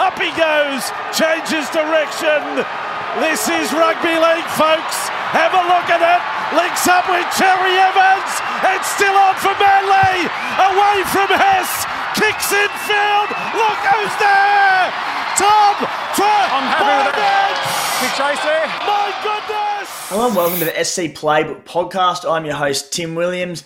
Up he goes, changes direction. This is rugby league, folks. Have a look at it. Links up with Cherry Evans. It's still on for Manly. Away from Hess. Kicks in field. Look who's there. Tom I'm happy with that. Big chase there. My goodness. Hello and welcome to the SC Playbook podcast. I'm your host, Tim Williams.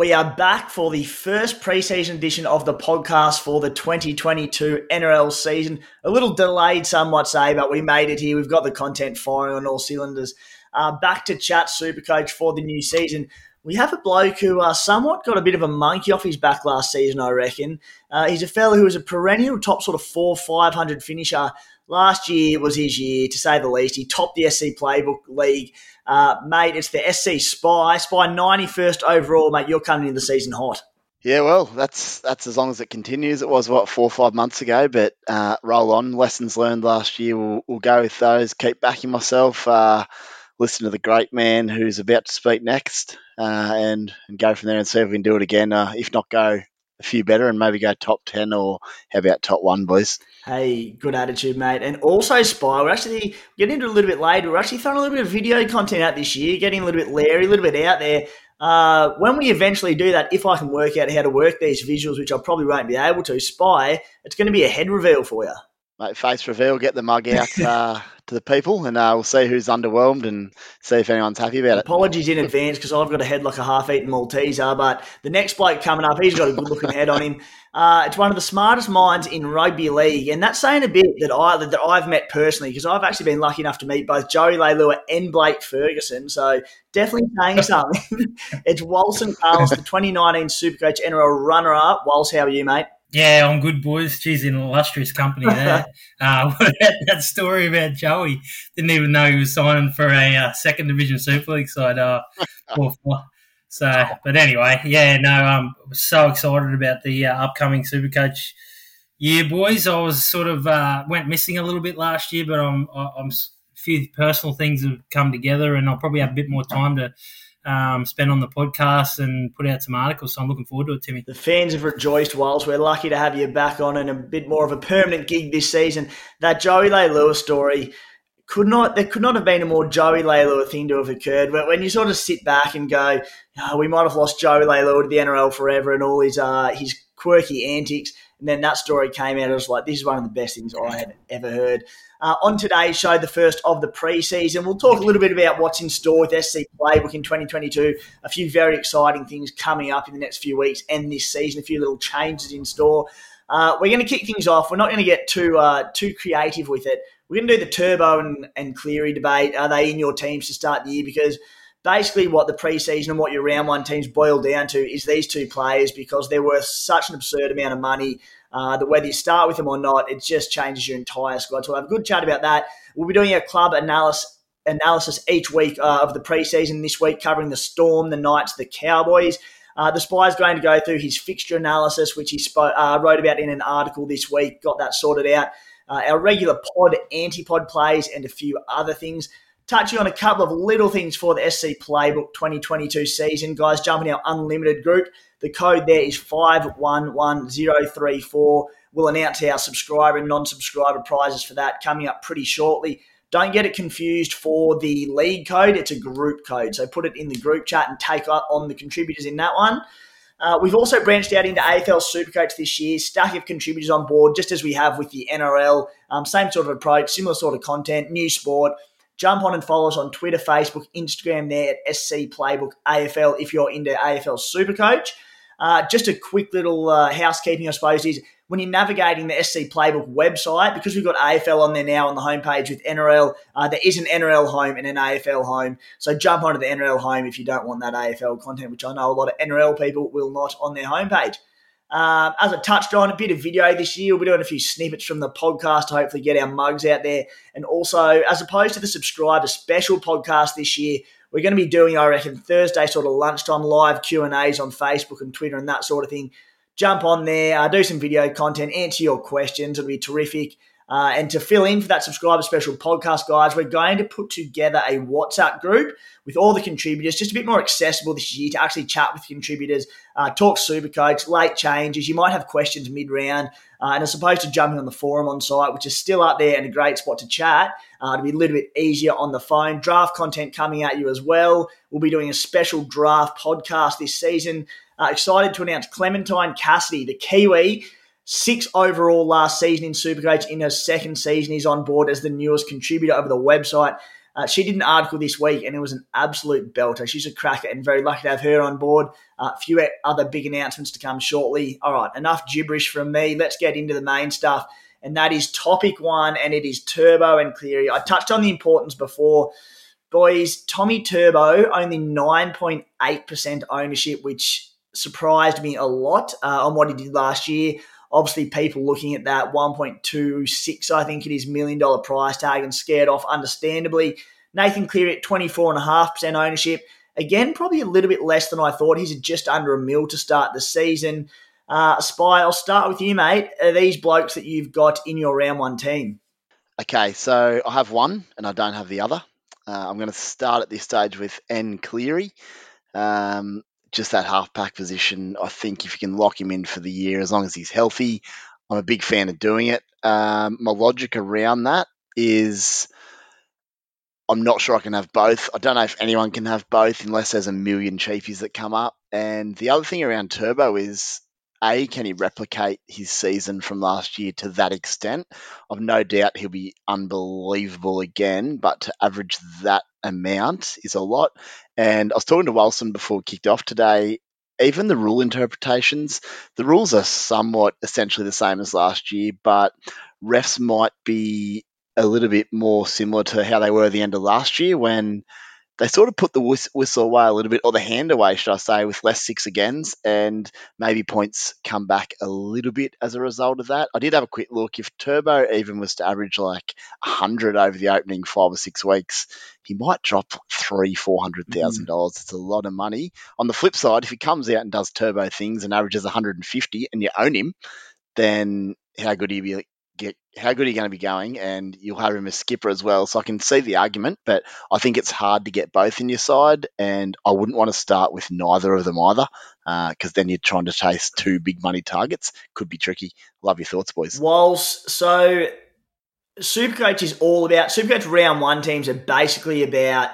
We are back for the first preseason edition of the podcast for the 2022 NRL season. A little delayed, some might say, but we made it here. We've got the content firing on all cylinders. Uh, back to chat Supercoach for the new season. We have a bloke who uh, somewhat got a bit of a monkey off his back last season, I reckon. Uh, he's a fellow who was a perennial top sort of four, 500 finisher. Last year was his year, to say the least. He topped the SC Playbook League. Uh, mate, it's the SC Spy. Spy 91st overall, mate. You're coming into the season hot. Yeah, well, that's that's as long as it continues. It was what four or five months ago, but uh, roll on. Lessons learned last year. We'll, we'll go with those. Keep backing myself. Uh, listen to the great man who's about to speak next, uh, and and go from there and see if we can do it again. Uh, if not, go a few better and maybe go top ten or how about top one, boys? Hey, good attitude, mate. And also, Spy, we're actually getting into a little bit later. We're actually throwing a little bit of video content out this year, getting a little bit Larry, a little bit out there. Uh, when we eventually do that, if I can work out how to work these visuals, which I probably won't be able to, Spy, it's going to be a head reveal for you. Mate, face reveal, get the mug out uh, to the people, and uh, we'll see who's underwhelmed and see if anyone's happy about it. Apologies in advance because I've got a head like a half-eaten Malteser, but the next bloke coming up, he's got a good-looking head on him. Uh, it's one of the smartest minds in rugby league, and that's saying a bit that I that I've met personally because I've actually been lucky enough to meet both Joey Leilua and Blake Ferguson. So definitely saying something. it's Walson Carlos, the 2019 Supercoach NRL runner-up. Wals, how are you, mate? Yeah, I'm good, boys. She's in illustrious company there. uh, that story about Joey. Didn't even know he was signing for a uh, second division Super League side. Uh, so, but anyway, yeah, no, I'm so excited about the uh, upcoming Supercoach year, boys. I was sort of uh, went missing a little bit last year, but I'm, I'm a few personal things have come together, and I'll probably have a bit more time to um, spend on the podcast and put out some articles. So I'm looking forward to it, Timmy. The fans have rejoiced, Wals we're lucky to have you back on and a bit more of a permanent gig this season. That Joey Leilua story could not there could not have been a more Joey Leilua thing to have occurred. But when you sort of sit back and go, oh, we might have lost Joey Leilua to the NRL forever and all his uh, his quirky antics, and then that story came out. I was like, this is one of the best things I had ever heard. Uh, on today's show, the first of the preseason, we'll talk a little bit about what's in store with SC Playbook in 2022. A few very exciting things coming up in the next few weeks and this season. A few little changes in store. Uh, we're going to kick things off. We're not going to get too uh, too creative with it. We're going to do the Turbo and, and Cleary debate. Are they in your teams to start the year? Because basically, what the preseason and what your round one teams boil down to is these two players because they're worth such an absurd amount of money. Uh, that whether you start with them or not, it just changes your entire squad. So we'll have a good chat about that. We'll be doing a club analysis analysis each week uh, of the preseason. This week covering the Storm, the Knights, the Cowboys. Uh, the Spy's going to go through his fixture analysis, which he spo- uh, wrote about in an article this week. Got that sorted out. Uh, our regular pod, antipod plays, and a few other things. Touching on a couple of little things for the SC Playbook 2022 season, guys. Jumping our unlimited group. The code there is 511034. We'll announce our subscriber and non subscriber prizes for that coming up pretty shortly. Don't get it confused for the league code. It's a group code. So put it in the group chat and take on the contributors in that one. Uh, we've also branched out into AFL Supercoach this year, stack of contributors on board, just as we have with the NRL. Um, same sort of approach, similar sort of content, new sport. Jump on and follow us on Twitter, Facebook, Instagram there at SC Playbook AFL if you're into AFL Supercoach. Uh, just a quick little uh, housekeeping, I suppose, is when you're navigating the SC Playbook website, because we've got AFL on there now on the homepage with NRL, uh, there is an NRL home and an AFL home. So jump onto the NRL home if you don't want that AFL content, which I know a lot of NRL people will not on their homepage. Um, as I touched on, a bit of video this year. We'll be doing a few snippets from the podcast to hopefully get our mugs out there. And also, as opposed to the subscriber special podcast this year, we're going to be doing, I reckon, Thursday sort of lunchtime live Q and A's on Facebook and Twitter and that sort of thing jump on there, uh, do some video content, answer your questions. It'll be terrific. Uh, and to fill in for that subscriber special podcast, guys, we're going to put together a WhatsApp group with all the contributors, just a bit more accessible this year to actually chat with contributors, uh, talk Supercoach, late changes. You might have questions mid round. Uh, and as opposed to jumping on the forum on site, which is still up there and a great spot to chat, uh, to be a little bit easier on the phone. Draft content coming at you as well. We'll be doing a special draft podcast this season. Uh, excited to announce Clementine Cassidy, the Kiwi, six overall last season in Supercoach. In her second season, is on board as the newest contributor over the website. Uh, she did an article this week and it was an absolute belter. She's a cracker and very lucky to have her on board. Uh, a few other big announcements to come shortly. All right, enough gibberish from me. Let's get into the main stuff. And that is topic one, and it is Turbo and Cleary. I touched on the importance before. Boys, Tommy Turbo, only 9.8% ownership, which surprised me a lot uh, on what he did last year. Obviously, people looking at that 1.26, I think it is, million dollar price tag and scared off, understandably. Nathan Cleary at 24.5% ownership. Again, probably a little bit less than I thought. He's just under a mil to start the season. Uh, Spy, I'll start with you, mate. Are these blokes that you've got in your round one team? Okay, so I have one and I don't have the other. Uh, I'm going to start at this stage with N Cleary. Um, just that half pack position. I think if you can lock him in for the year, as long as he's healthy, I'm a big fan of doing it. Um, my logic around that is I'm not sure I can have both. I don't know if anyone can have both unless there's a million cheapies that come up. And the other thing around Turbo is a, can he replicate his season from last year to that extent? I've no doubt he'll be unbelievable again, but to average that amount is a lot. And I was talking to Walson before we kicked off today. Even the rule interpretations, the rules are somewhat essentially the same as last year, but refs might be a little bit more similar to how they were at the end of last year when they sort of put the whistle away a little bit, or the hand away, should I say, with less six agains, and maybe points come back a little bit as a result of that. I did have a quick look. If Turbo even was to average like 100 over the opening five or six weeks, he might drop three, four hundred mm-hmm. thousand dollars. It's a lot of money. On the flip side, if he comes out and does Turbo things and averages 150, and you own him, then how good he be get how good are you going to be going, and you'll have him as skipper as well. So I can see the argument, but I think it's hard to get both in your side, and I wouldn't want to start with neither of them either, because uh, then you're trying to chase two big money targets. Could be tricky. Love your thoughts, boys. Wals so, Supercoach is all about Supercoach round one teams are basically about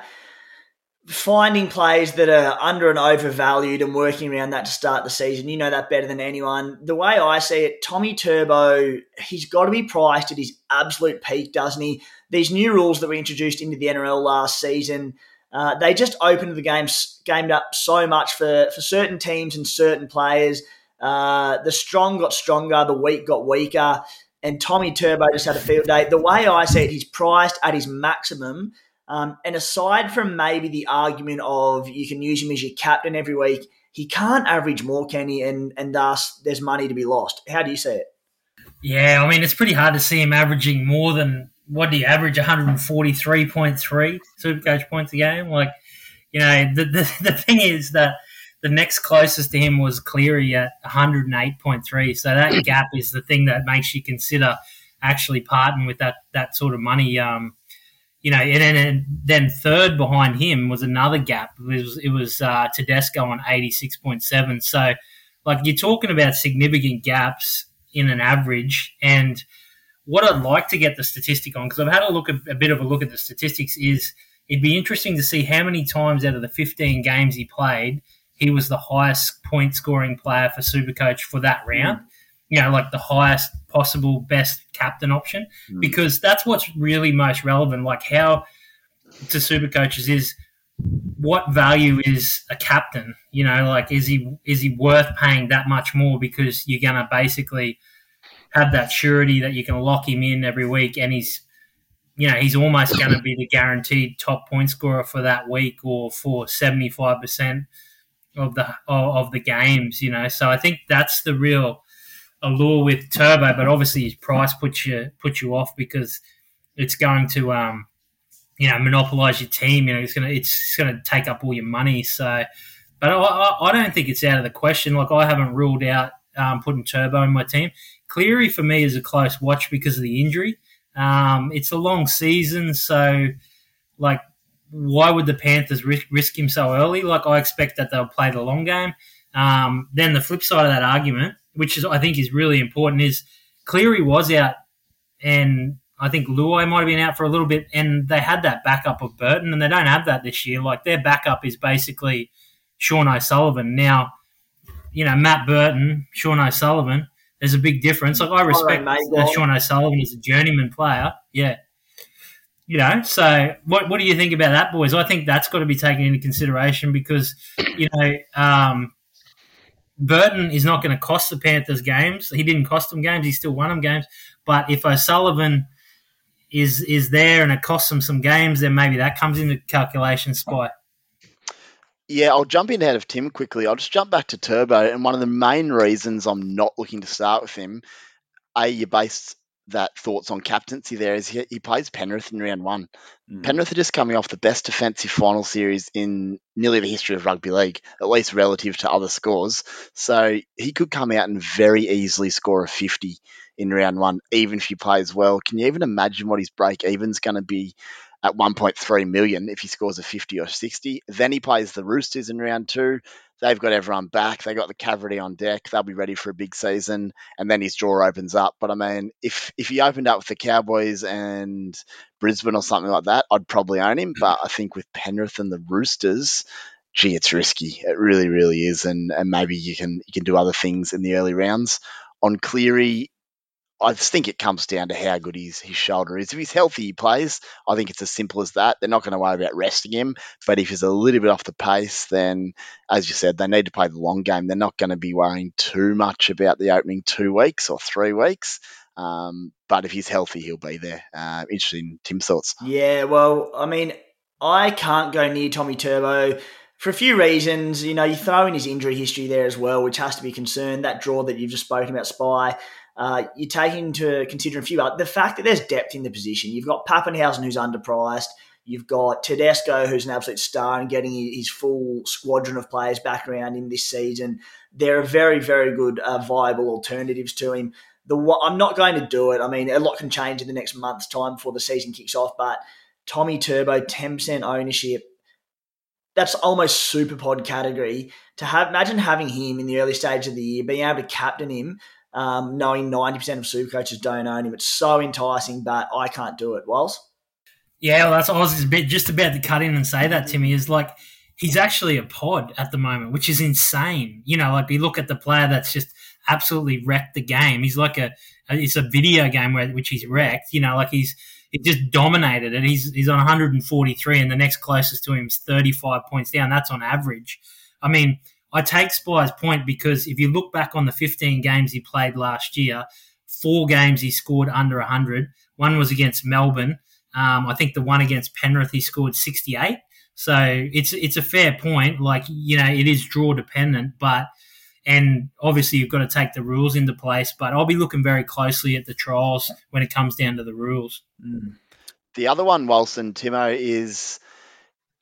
finding players that are under and overvalued and working around that to start the season. You know that better than anyone. The way I see it, Tommy Turbo, he's got to be priced at his absolute peak, doesn't he? These new rules that were introduced into the NRL last season, uh, they just opened the game gamed up so much for, for certain teams and certain players. Uh, the strong got stronger, the weak got weaker, and Tommy Turbo just had a field day. The way I see it, he's priced at his maximum – um, and aside from maybe the argument of you can use him as your captain every week, he can't average more, can he? And, and thus, there's money to be lost. How do you see it? Yeah, I mean, it's pretty hard to see him averaging more than what do you average 143.3 Supercoach points a game. Like, you know, the, the, the thing is that the next closest to him was Cleary at 108.3. So that gap is the thing that makes you consider actually parting with that that sort of money. Um, you know, and then, and then third behind him was another gap. It was it was uh, Tedesco on eighty six point seven. So, like you're talking about significant gaps in an average, and what I'd like to get the statistic on, because I've had a look at a bit of a look at the statistics, is it'd be interesting to see how many times out of the 15 games he played, he was the highest point scoring player for Supercoach for that round. Mm. You know, like the highest possible best captain option, mm. because that's what's really most relevant. Like how to super coaches is what value is a captain? You know, like is he is he worth paying that much more because you're gonna basically have that surety that you can lock him in every week and he's you know, he's almost going to be the guaranteed top point scorer for that week or for 75% of the of the games, you know. So I think that's the real allure with Turbo, but obviously his price puts you puts you off because it's going to um, you know monopolize your team. You know, it's gonna it's gonna take up all your money. So, but I, I don't think it's out of the question. Like I haven't ruled out um, putting Turbo in my team. Cleary for me is a close watch because of the injury. Um, it's a long season, so like, why would the Panthers risk, risk him so early? Like, I expect that they'll play the long game. Um, then the flip side of that argument, which is I think is really important, is Cleary was out, and I think Luai might have been out for a little bit, and they had that backup of Burton, and they don't have that this year. Like their backup is basically Sean O'Sullivan. Now, you know, Matt Burton, Sean O'Sullivan, there's a big difference. Like I respect Sean O'Sullivan as a journeyman player. Yeah. You know, so what what do you think about that, boys? I think that's got to be taken into consideration because, you know, um, Burton is not going to cost the Panthers games. He didn't cost them games. He still won them games. But if O'Sullivan is is there and it costs them some games, then maybe that comes into calculation spot. Yeah, I'll jump in ahead of Tim quickly. I'll just jump back to Turbo, and one of the main reasons I'm not looking to start with him, a you base that thoughts on captaincy there is he, he plays Penrith in round one. Mm. Penrith are just coming off the best defensive final series in nearly the history of rugby league, at least relative to other scores. So he could come out and very easily score a 50 in round one, even if he plays well. Can you even imagine what his break even's going to be at 1.3 million if he scores a 50 or 60? Then he plays the Roosters in round two. They've got everyone back. They got the cavity on deck. They'll be ready for a big season, and then his draw opens up. But I mean, if if he opened up with the Cowboys and Brisbane or something like that, I'd probably own him. But I think with Penrith and the Roosters, gee, it's risky. It really, really is. And and maybe you can you can do other things in the early rounds. On Cleary, I think it comes down to how good his, his shoulder is. If he's healthy, he plays. I think it's as simple as that. They're not going to worry about resting him. But if he's a little bit off the pace, then, as you said, they need to play the long game. They're not going to be worrying too much about the opening two weeks or three weeks. Um, but if he's healthy, he'll be there. Uh, interested in Tim's thoughts. Yeah, well, I mean, I can't go near Tommy Turbo for a few reasons. You know, you throw in his injury history there as well, which has to be concerned. That draw that you've just spoken about, Spy uh, you take into consideration a few other, the fact that there's depth in the position. You've got Papenhuyzen who's underpriced. You've got Tedesco who's an absolute star and getting his full squadron of players back around in this season. They're very, very good, uh, viable alternatives to him. The I'm not going to do it. I mean, a lot can change in the next month's time before the season kicks off. But Tommy Turbo, ten percent ownership. That's almost super pod category to have. Imagine having him in the early stage of the year, being able to captain him um, knowing 90% of super coaches don't own him. It's so enticing, but I can't do it. Wals? Yeah, well, that's I was just about to cut in and say that me is like he's actually a pod at the moment, which is insane. You know, like you look at the player that's just absolutely wrecked the game. He's like a it's a video game where which he's wrecked. You know, like he's he just dominated it. He's he's on 143, and the next closest to him is 35 points down. That's on average. I mean, I take Spy's point because if you look back on the 15 games he played last year, four games he scored under 100. One was against Melbourne. Um, I think the one against Penrith he scored 68. So it's it's a fair point. Like you know, it is draw dependent, but and obviously you've got to take the rules into place. But I'll be looking very closely at the trials when it comes down to the rules. The other one, Walson Timo, is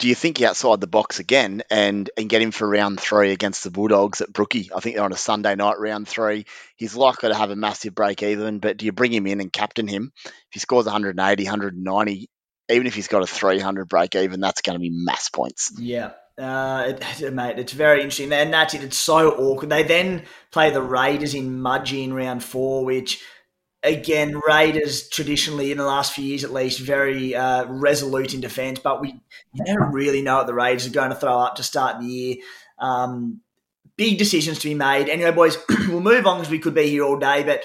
do you think outside the box again and and get him for round three against the Bulldogs at Brookie? I think they're on a Sunday night round three. He's likely to have a massive break even, but do you bring him in and captain him? If he scores 180, 190, even if he's got a 300 break even, that's going to be mass points. Yeah. Uh, it, mate, it's very interesting, and that's it. It's so awkward. They then play the Raiders in Mudgee in round four, which again, Raiders traditionally in the last few years at least very uh, resolute in defence, but we never really know what the Raiders are going to throw up to start the year. Um, big decisions to be made. Anyway, boys, we'll move on because we could be here all day, but.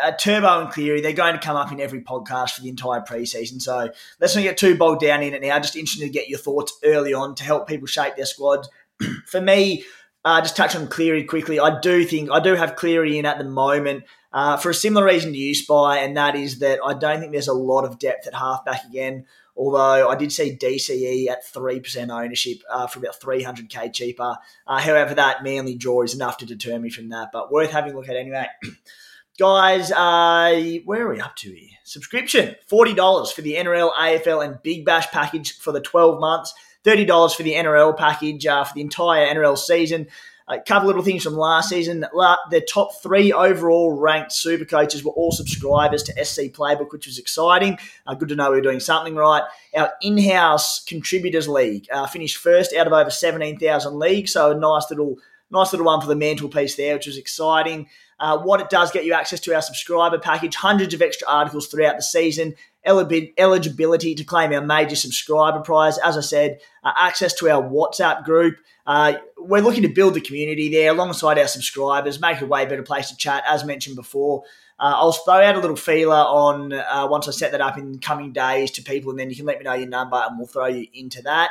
Uh, Turbo and Cleary, they're going to come up in every podcast for the entire preseason. So let's not get too bogged down in it now. Just interested to get your thoughts early on to help people shape their squads. for me, uh, just touch on Cleary quickly. I do think I do have Cleary in at the moment uh, for a similar reason to you, Spy, and that is that I don't think there's a lot of depth at halfback again. Although I did see DCE at 3% ownership uh, for about 300k cheaper. Uh, however, that Manly draw is enough to deter me from that, but worth having a look at anyway. Guys, uh, where are we up to here? Subscription $40 for the NRL, AFL, and Big Bash package for the 12 months. $30 for the NRL package uh, for the entire NRL season. A couple little things from last season. The top three overall ranked super coaches were all subscribers to SC Playbook, which was exciting. Uh, good to know we are doing something right. Our in-house contributors league uh, finished first out of over 17,000 leagues, so a nice little, nice little one for the mantelpiece there, which was exciting. Uh, what it does get you access to our subscriber package, hundreds of extra articles throughout the season, eligibility to claim our major subscriber prize. As I said, uh, access to our WhatsApp group. Uh, we're looking to build the community there alongside our subscribers, make a way better place to chat, as mentioned before. Uh, I'll throw out a little feeler on uh, once I set that up in coming days to people, and then you can let me know your number and we'll throw you into that.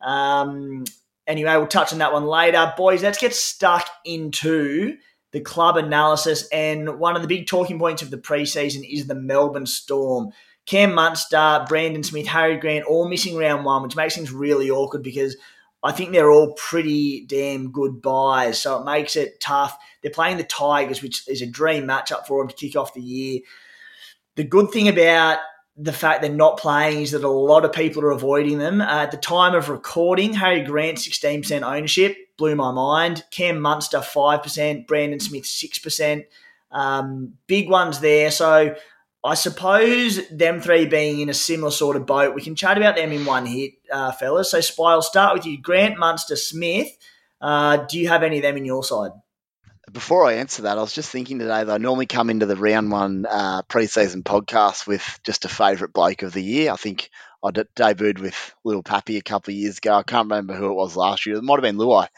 Um, anyway, we'll touch on that one later. Boys, let's get stuck into the club analysis. And one of the big talking points of the preseason is the Melbourne Storm. Cam Munster, Brandon Smith, Harry Grant, all missing round one, which makes things really awkward because I think they're all pretty damn good buys. So it makes it tough. They're playing the Tigers, which is a dream matchup for them to kick off the year. The good thing about the fact they're not playing is that a lot of people are avoiding them. Uh, at the time of recording, Harry Grant, 16% ownership, blew my mind. Cam Munster, 5%, Brandon Smith, 6%. Um, big ones there. So I suppose them three being in a similar sort of boat, we can chat about them in one hit, uh, fellas. So, Spy, I'll start with you. Grant, Munster, Smith. Uh, do you have any of them in your side? Before I answer that, I was just thinking today that I normally come into the round one uh, preseason podcast with just a favourite bloke of the year. I think I debuted with Little Pappy a couple of years ago. I can't remember who it was last year. It might have been Luai.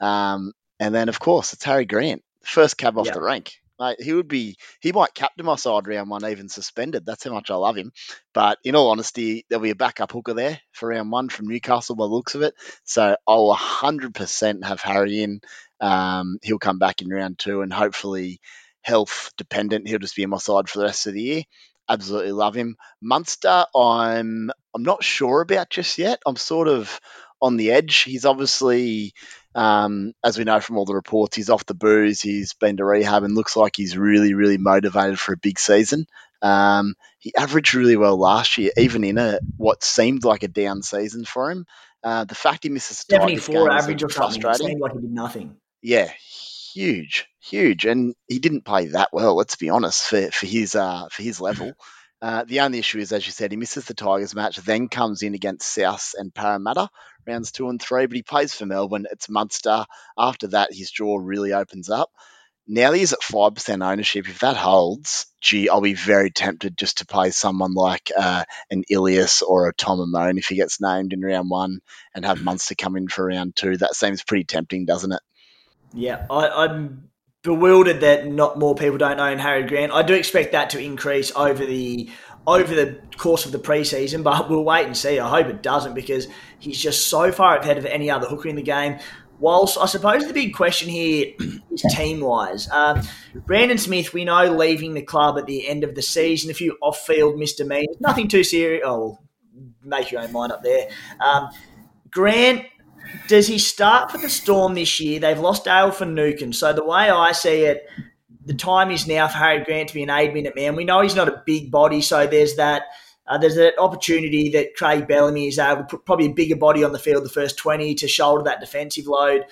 Um, and then, of course, it's Harry Grant, first cab off yep. the rank. Mate, he would be he might captain my side round one, even suspended. That's how much I love him. But in all honesty, there'll be a backup hooker there for round one from Newcastle by the looks of it. So I'll 100% have Harry in. Um, he'll come back in round two, and hopefully, health dependent, he'll just be in my side for the rest of the year. Absolutely love him. Munster, I'm I'm not sure about just yet. I'm sort of on the edge. He's obviously um, as we know from all the reports, he's off the booze. He's been to rehab and looks like he's really, really motivated for a big season. Um, he averaged really well last year, even in a what seemed like a down season for him. Uh, the fact he misses a seventy-four average or something seemed like he did nothing. Yeah, huge, huge, and he didn't play that well. Let's be honest for for his uh, for his level. Uh, the only issue is, as you said, he misses the Tigers match, then comes in against South and Parramatta, rounds two and three, but he plays for Melbourne. It's Munster. After that, his draw really opens up. Now he's at 5% ownership. If that holds, gee, I'll be very tempted just to play someone like uh, an Ilias or a Tom Amone if he gets named in round one and have Munster come in for round two. That seems pretty tempting, doesn't it? Yeah, I, am bewildered that not more people don't own Harry Grant. I do expect that to increase over the over the course of the preseason, but we'll wait and see. I hope it doesn't because he's just so far ahead of any other hooker in the game. Wals I suppose the big question here is team wise. Uh, Brandon Smith, we know leaving the club at the end of the season, a few off field misdemeanors, nothing too serious. Oh, make your own mind up there. Um, Grant does he start for the Storm this year? They've lost Dale Finucane. So the way I see it, the time is now for Harry Grant to be an eight-minute man. We know he's not a big body, so there's that uh, there's that opportunity that Craig Bellamy is able to put probably a bigger body on the field the first 20 to shoulder that defensive load.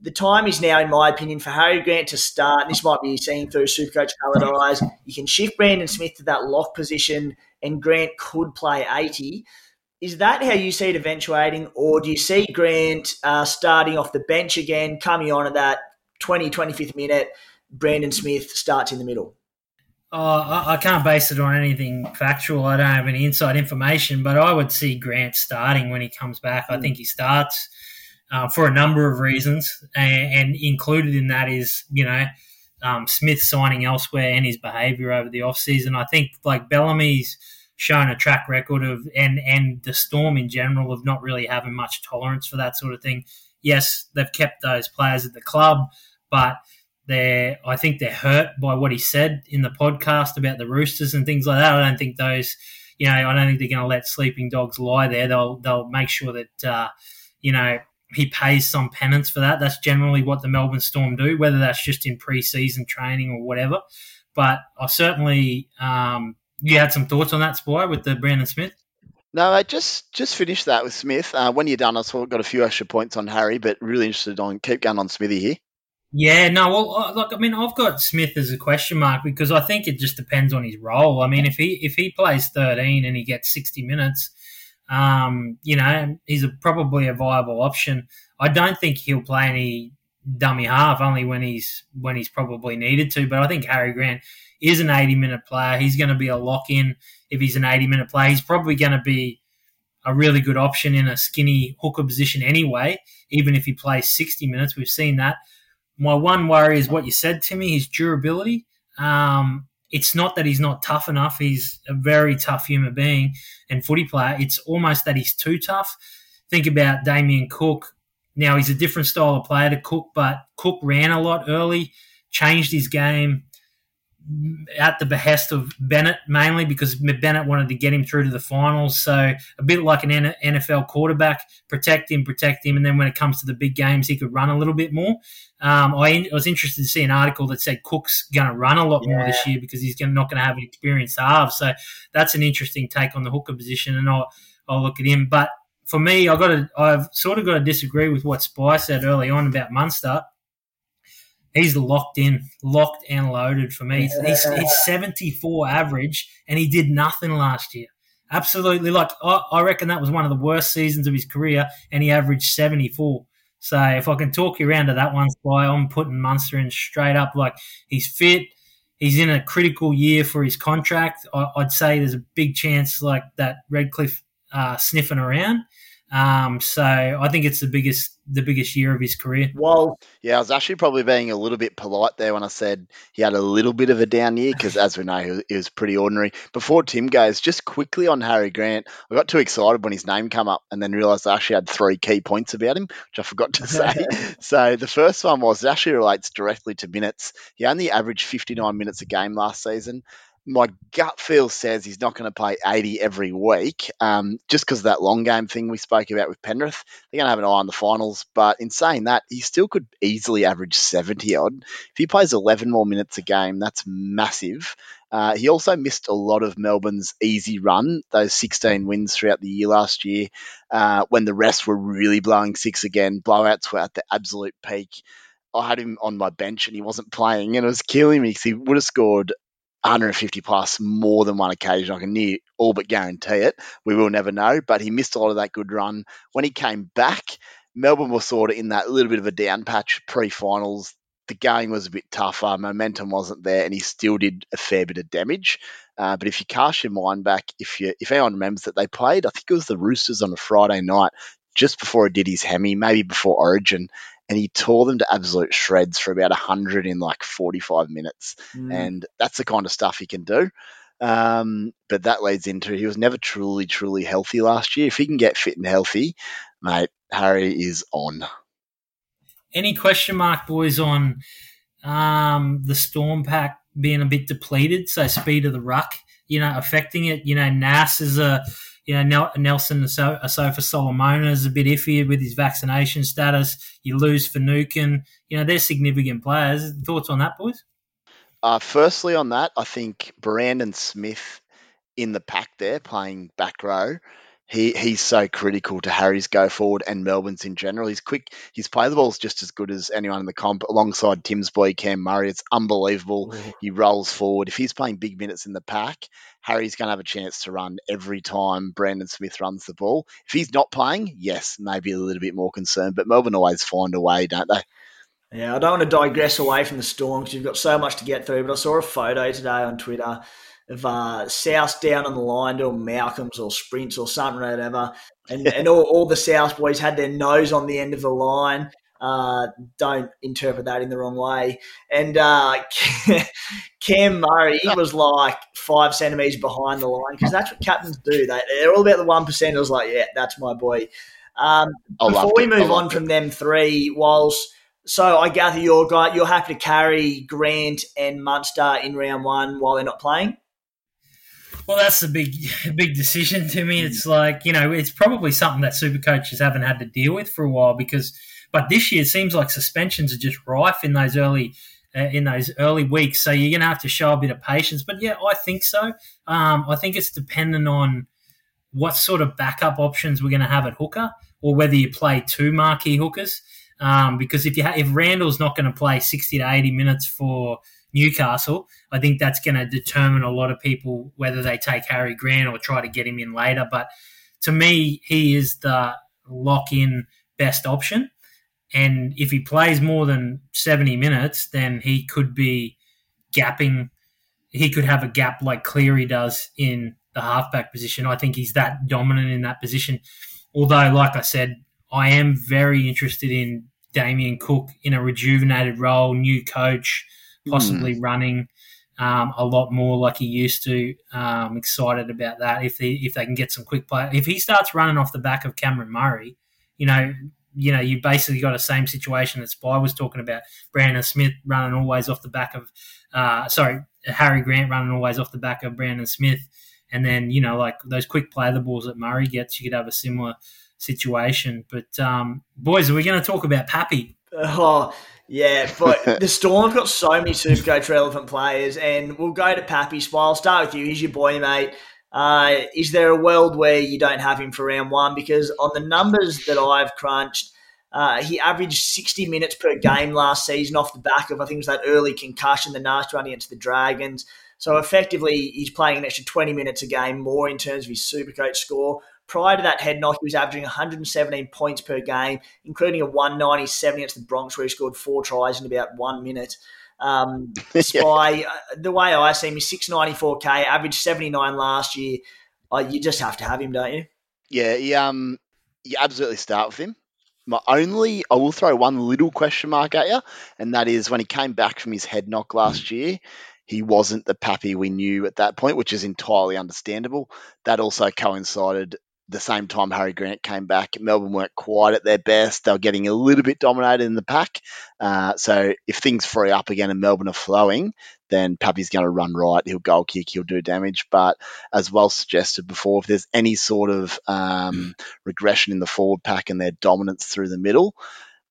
The time is now, in my opinion, for Harry Grant to start. And this might be seen through Supercoach coloured eyes. You can shift Brandon Smith to that lock position, and Grant could play 80 is that how you see it eventuating, or do you see Grant uh, starting off the bench again, coming on at that 20, 25th minute? Brandon Smith starts in the middle. Oh, I, I can't base it on anything factual. I don't have any inside information, but I would see Grant starting when he comes back. I think he starts uh, for a number of reasons, and, and, included in that is you know um, Smith signing elsewhere and his behaviour over the off season. I think like Bellamy's shown a track record of and and the Storm in general of not really having much tolerance for that sort of thing. Yes, they've kept those players at the club, but they're I think they're hurt by what he said in the podcast about the Roosters and things like that. I don't think those, you know, I don't think they're going to let sleeping dogs lie there. They'll they'll make sure that uh, you know he pays some penance for that. That's generally what the Melbourne Storm do, whether that's just in preseason training or whatever. But I certainly, um, you had some thoughts on that, Spy, with the Brandon Smith. No, I just just finished that with Smith. Uh, when you're done, I've got a few extra points on Harry, but really interested on keep going on Smithy here. Yeah, no, well, look, I mean, I've got Smith as a question mark because I think it just depends on his role. I mean, if he if he plays 13 and he gets 60 minutes, um, you know, he's a, probably a viable option. I don't think he'll play any dummy half, only when he's when he's probably needed to. But I think Harry Grant is an 80 minute player. He's going to be a lock in if he's an 80 minute player. He's probably going to be a really good option in a skinny hooker position anyway, even if he plays 60 minutes. We've seen that. My one worry is what you said to me, his durability. Um, it's not that he's not tough enough. He's a very tough human being and footy player. It's almost that he's too tough. Think about Damien Cook. Now he's a different style of player to Cook, but Cook ran a lot early, changed his game, at the behest of Bennett mainly because Bennett wanted to get him through to the finals. So a bit like an NFL quarterback, protect him, protect him, and then when it comes to the big games, he could run a little bit more. Um, I, I, was interested to see an article that said Cook's going to run a lot yeah. more this year because he's gonna, not going to have an experienced half. So that's an interesting take on the hooker position, and I'll, I'll look at him. But for me, I got to, I've sort of got to disagree with what Spy said early on about Munster he's locked in, locked and loaded for me. He's, he's 74 average, and he did nothing last year. Absolutely, like I, I, reckon that was one of the worst seasons of his career, and he averaged 74. So if I can talk you around to that one, Spy, I'm putting Munster in straight up. Like he's fit, he's in a critical year for his contract. I, would say there's a big chance like that Redcliffe uh, sniffing around. Um, so I think it's the biggest the biggest year of his career. Well, yeah, I was actually probably being a little bit polite there when I said he had a little bit of a down year because, as we know, he was pretty ordinary. Before Tim goes, just quickly on Harry Grant, I got too excited when his name came up and then realised I actually had three key points about him, which I forgot to say. so the first one was it actually relates directly to minutes. He only averaged 59 minutes a game last season my gut feel says he's not going to play 80 every week, um, just because of that long game thing we spoke about with Penrith. They're going to have an eye on the finals, but in saying that, he still could easily average 70 odd. If he plays 11 more minutes a game, that's massive. Uh, he also missed a lot of Melbourne's easy run, those 16 wins throughout the year last year, uh, when the rest were really blowing six again. Blowouts were at the absolute peak. I had him on my bench and he wasn't playing, and it was killing me because he would have scored 150 plus more than one occasion. I can near all but guarantee it. We will never know, but he missed a lot of that good run. When he came back, Melbourne was sort of in that little bit of a down patch pre finals. The game was a bit tougher, momentum wasn't there, and he still did a fair bit of damage. Uh, but if you cast your mind back, if you if anyone remembers that they played, I think it was the Roosters on a Friday night, just before he did his hemi, maybe before Origin, and he tore them to absolute shreds for about 100 in like 45 minutes. Mm. And that's the kind of stuff he can do. Um, but that leads into he was never truly, truly healthy last year. If he can get fit and healthy, mate, Harry is on. Any question mark, boys, on um, the Storm pack being a bit depleted? So speed of the ruck, you know, affecting it. You know, Nas is a you know, Nelson Asofa Solomona is a bit iffy with his vaccination status. You lose Finucane. You know, they're significant players. Thoughts on that, boys? Uh, firstly, on that, I think Brandon Smith in the pack there playing back row he he's so critical to Harry's go forward and Melbourne's in general. He's quick. His play the ball is just as good as anyone in the comp alongside Tim's boy Cam Murray. It's unbelievable. Ooh. He rolls forward. If he's playing big minutes in the pack, Harry's going to have a chance to run every time Brandon Smith runs the ball. If he's not playing, yes, maybe a little bit more concerned. But Melbourne always find a way, don't they? Yeah, I don't want to digress away from the Storm because you've got so much to get through, but I saw a photo today on Twitter of uh, South down on the line doing Malcolms or sprints or something or whatever. And, and all, all the South boys had their nose on the end of the line. Uh, don't interpret that in the wrong way. And uh, Cam Murray was like five centimetres behind the line because that's what captains do. They, they're all about the one percent. I was like, yeah, that's my boy. Um, before we move on from them three, Wals so I gather you're guy, you're happy to carry Grant and Munster in round one while they're not playing. Well, that's a big, big decision to me. It's like you know, it's probably something that super coaches haven't had to deal with for a while because, but this year it seems like suspensions are just rife in those early, uh, in those early weeks. So you're going to have to show a bit of patience. But yeah, I think so. Um, I think it's dependent on what sort of backup options we're going to have at hooker, or whether you play two marquee hookers. Um, because if you ha- if Randall's not going to play sixty to eighty minutes for Newcastle, I think that's going to determine a lot of people whether they take Harry Grant or try to get him in later. But to me, he is the lock in best option. And if he plays more than 70 minutes, then he could be gapping. He could have a gap like Cleary does in the halfback position. I think he's that dominant in that position. Although, like I said, I am very interested in Damien Cook in a rejuvenated role, new coach possibly mm. running um, a lot more like he used to. Um, excited about that. If they if they can get some quick play, if he starts running off the back of Cameron Murray, you know, you know, you basically got a same situation that Spy was talking about. Brandon Smith running always off the back of, uh, sorry, Harry Grant running always off the back of Brandon Smith, and then you know, like those quick play the balls that Murray gets, you could have a similar situation. But um, boys, are we going to talk about Pappy? Oh, yeah, but the Storm have got so many Supercoach relevant players, and we'll go to Pappy. I'll start with you. He's your boy, mate. Uh, is there a world where you don't have him for round one? Because on the numbers that I've crunched, uh, he averaged 60 minutes per game last season off the back of, I think it was that early concussion, the nasty run against the Dragons. So effectively, he's playing an extra 20 minutes a game more in terms of his Supercoach score. Prior to that head knock, he was averaging 117 points per game, including a 197 against the Broncs, where he scored four tries in about one minute. Um, Spy, yeah. Uh, the way I see him, he's 694k, averaged 79 last year. Uh, you just have to have him, don't you? Yeah, he, um, you absolutely start with him. My only, I will throw one little question mark at you, and that is when he came back from his head knock last year, he wasn't the Pappy we knew at that point, which is entirely understandable. That also coincided the same time Harry Grant came back, Melbourne weren't quite at their best. They were getting a little bit dominated in the pack. Uh, so if things free up again and Melbourne are flowing, then Pappy's going to run right. He'll goal kick, he'll do damage. But as well suggested before, if there's any sort of um, regression in the forward pack and their dominance through the middle,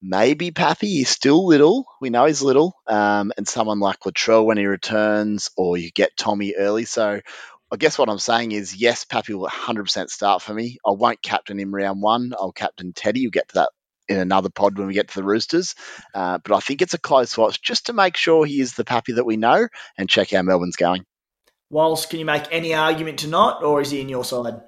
maybe Pappy is still little. We know he's little. Um, and someone like Latrell when he returns, or you get Tommy early. So I guess what I'm saying is, yes, Pappy will 100% start for me. I won't captain him round one. I'll captain Teddy. You'll get to that in another pod when we get to the Roosters. Uh, but I think it's a close watch just to make sure he is the Pappy that we know and check how Melbourne's going. Wals, can you make any argument to not, or is he in your side?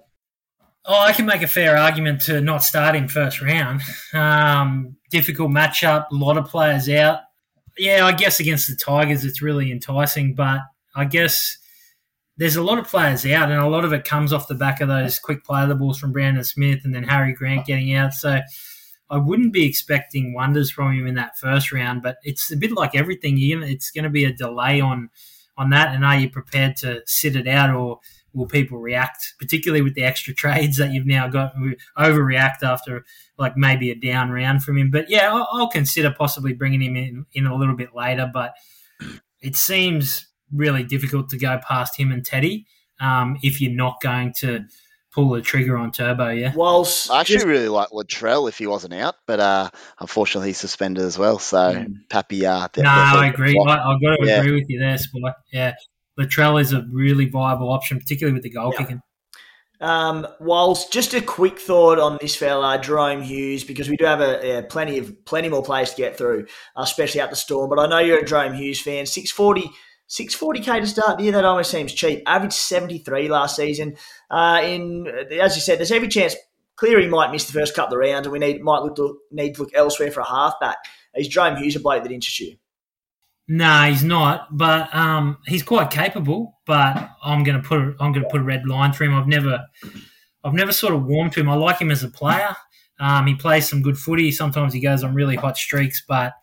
Oh, I can make a fair argument to not start him first round. Um, difficult matchup, a lot of players out. Yeah, I guess against the Tigers it's really enticing, but I guess there's a lot of players out, and a lot of it comes off the back of those quick play the balls from Brandon Smith and then Harry Grant getting out. So I wouldn't be expecting wonders from him in that first round, but it's a bit like everything. It's going to be a delay on on that, and are you prepared to sit it out, or will people react, particularly with the extra trades that you've now got, overreact after like maybe a down round from him? But yeah, I'll, I'll consider possibly bringing him in in a little bit later, but it seems really difficult to go past him and Teddy um, if you're not going to pull the trigger on Turbo. Yeah. Whilst I actually just, really like Latrell if he wasn't out, but uh, unfortunately he's suspended as well. So mm. Pappy. Uh, no, I agree. I, have got to yeah. agree with you there, Spy. Yeah, Latrell is a really viable option, particularly with the goal yeah. kicking. Um, Wals just a quick thought on this fella, Jahrome Hughes, because we do have a, a, plenty of plenty more players to get through, especially at the Storm. But I know you're a Jahrome Hughes fan. Six forty 640k to start the year, that almost seems cheap. Average 73 last season. Uh, in As you said, there's every chance Cleary might miss the first couple of rounds, and we need might look to, need to look elsewhere for a halfback. Is Jahrome Hughes a bloke that interests you? No, nah, he's not. But um, he's quite capable. But I'm going to put I'm going to put a red line through him. I've never I've never sort of warmed to him. I like him as a player. Um, he plays some good footy. Sometimes he goes on really hot streaks, but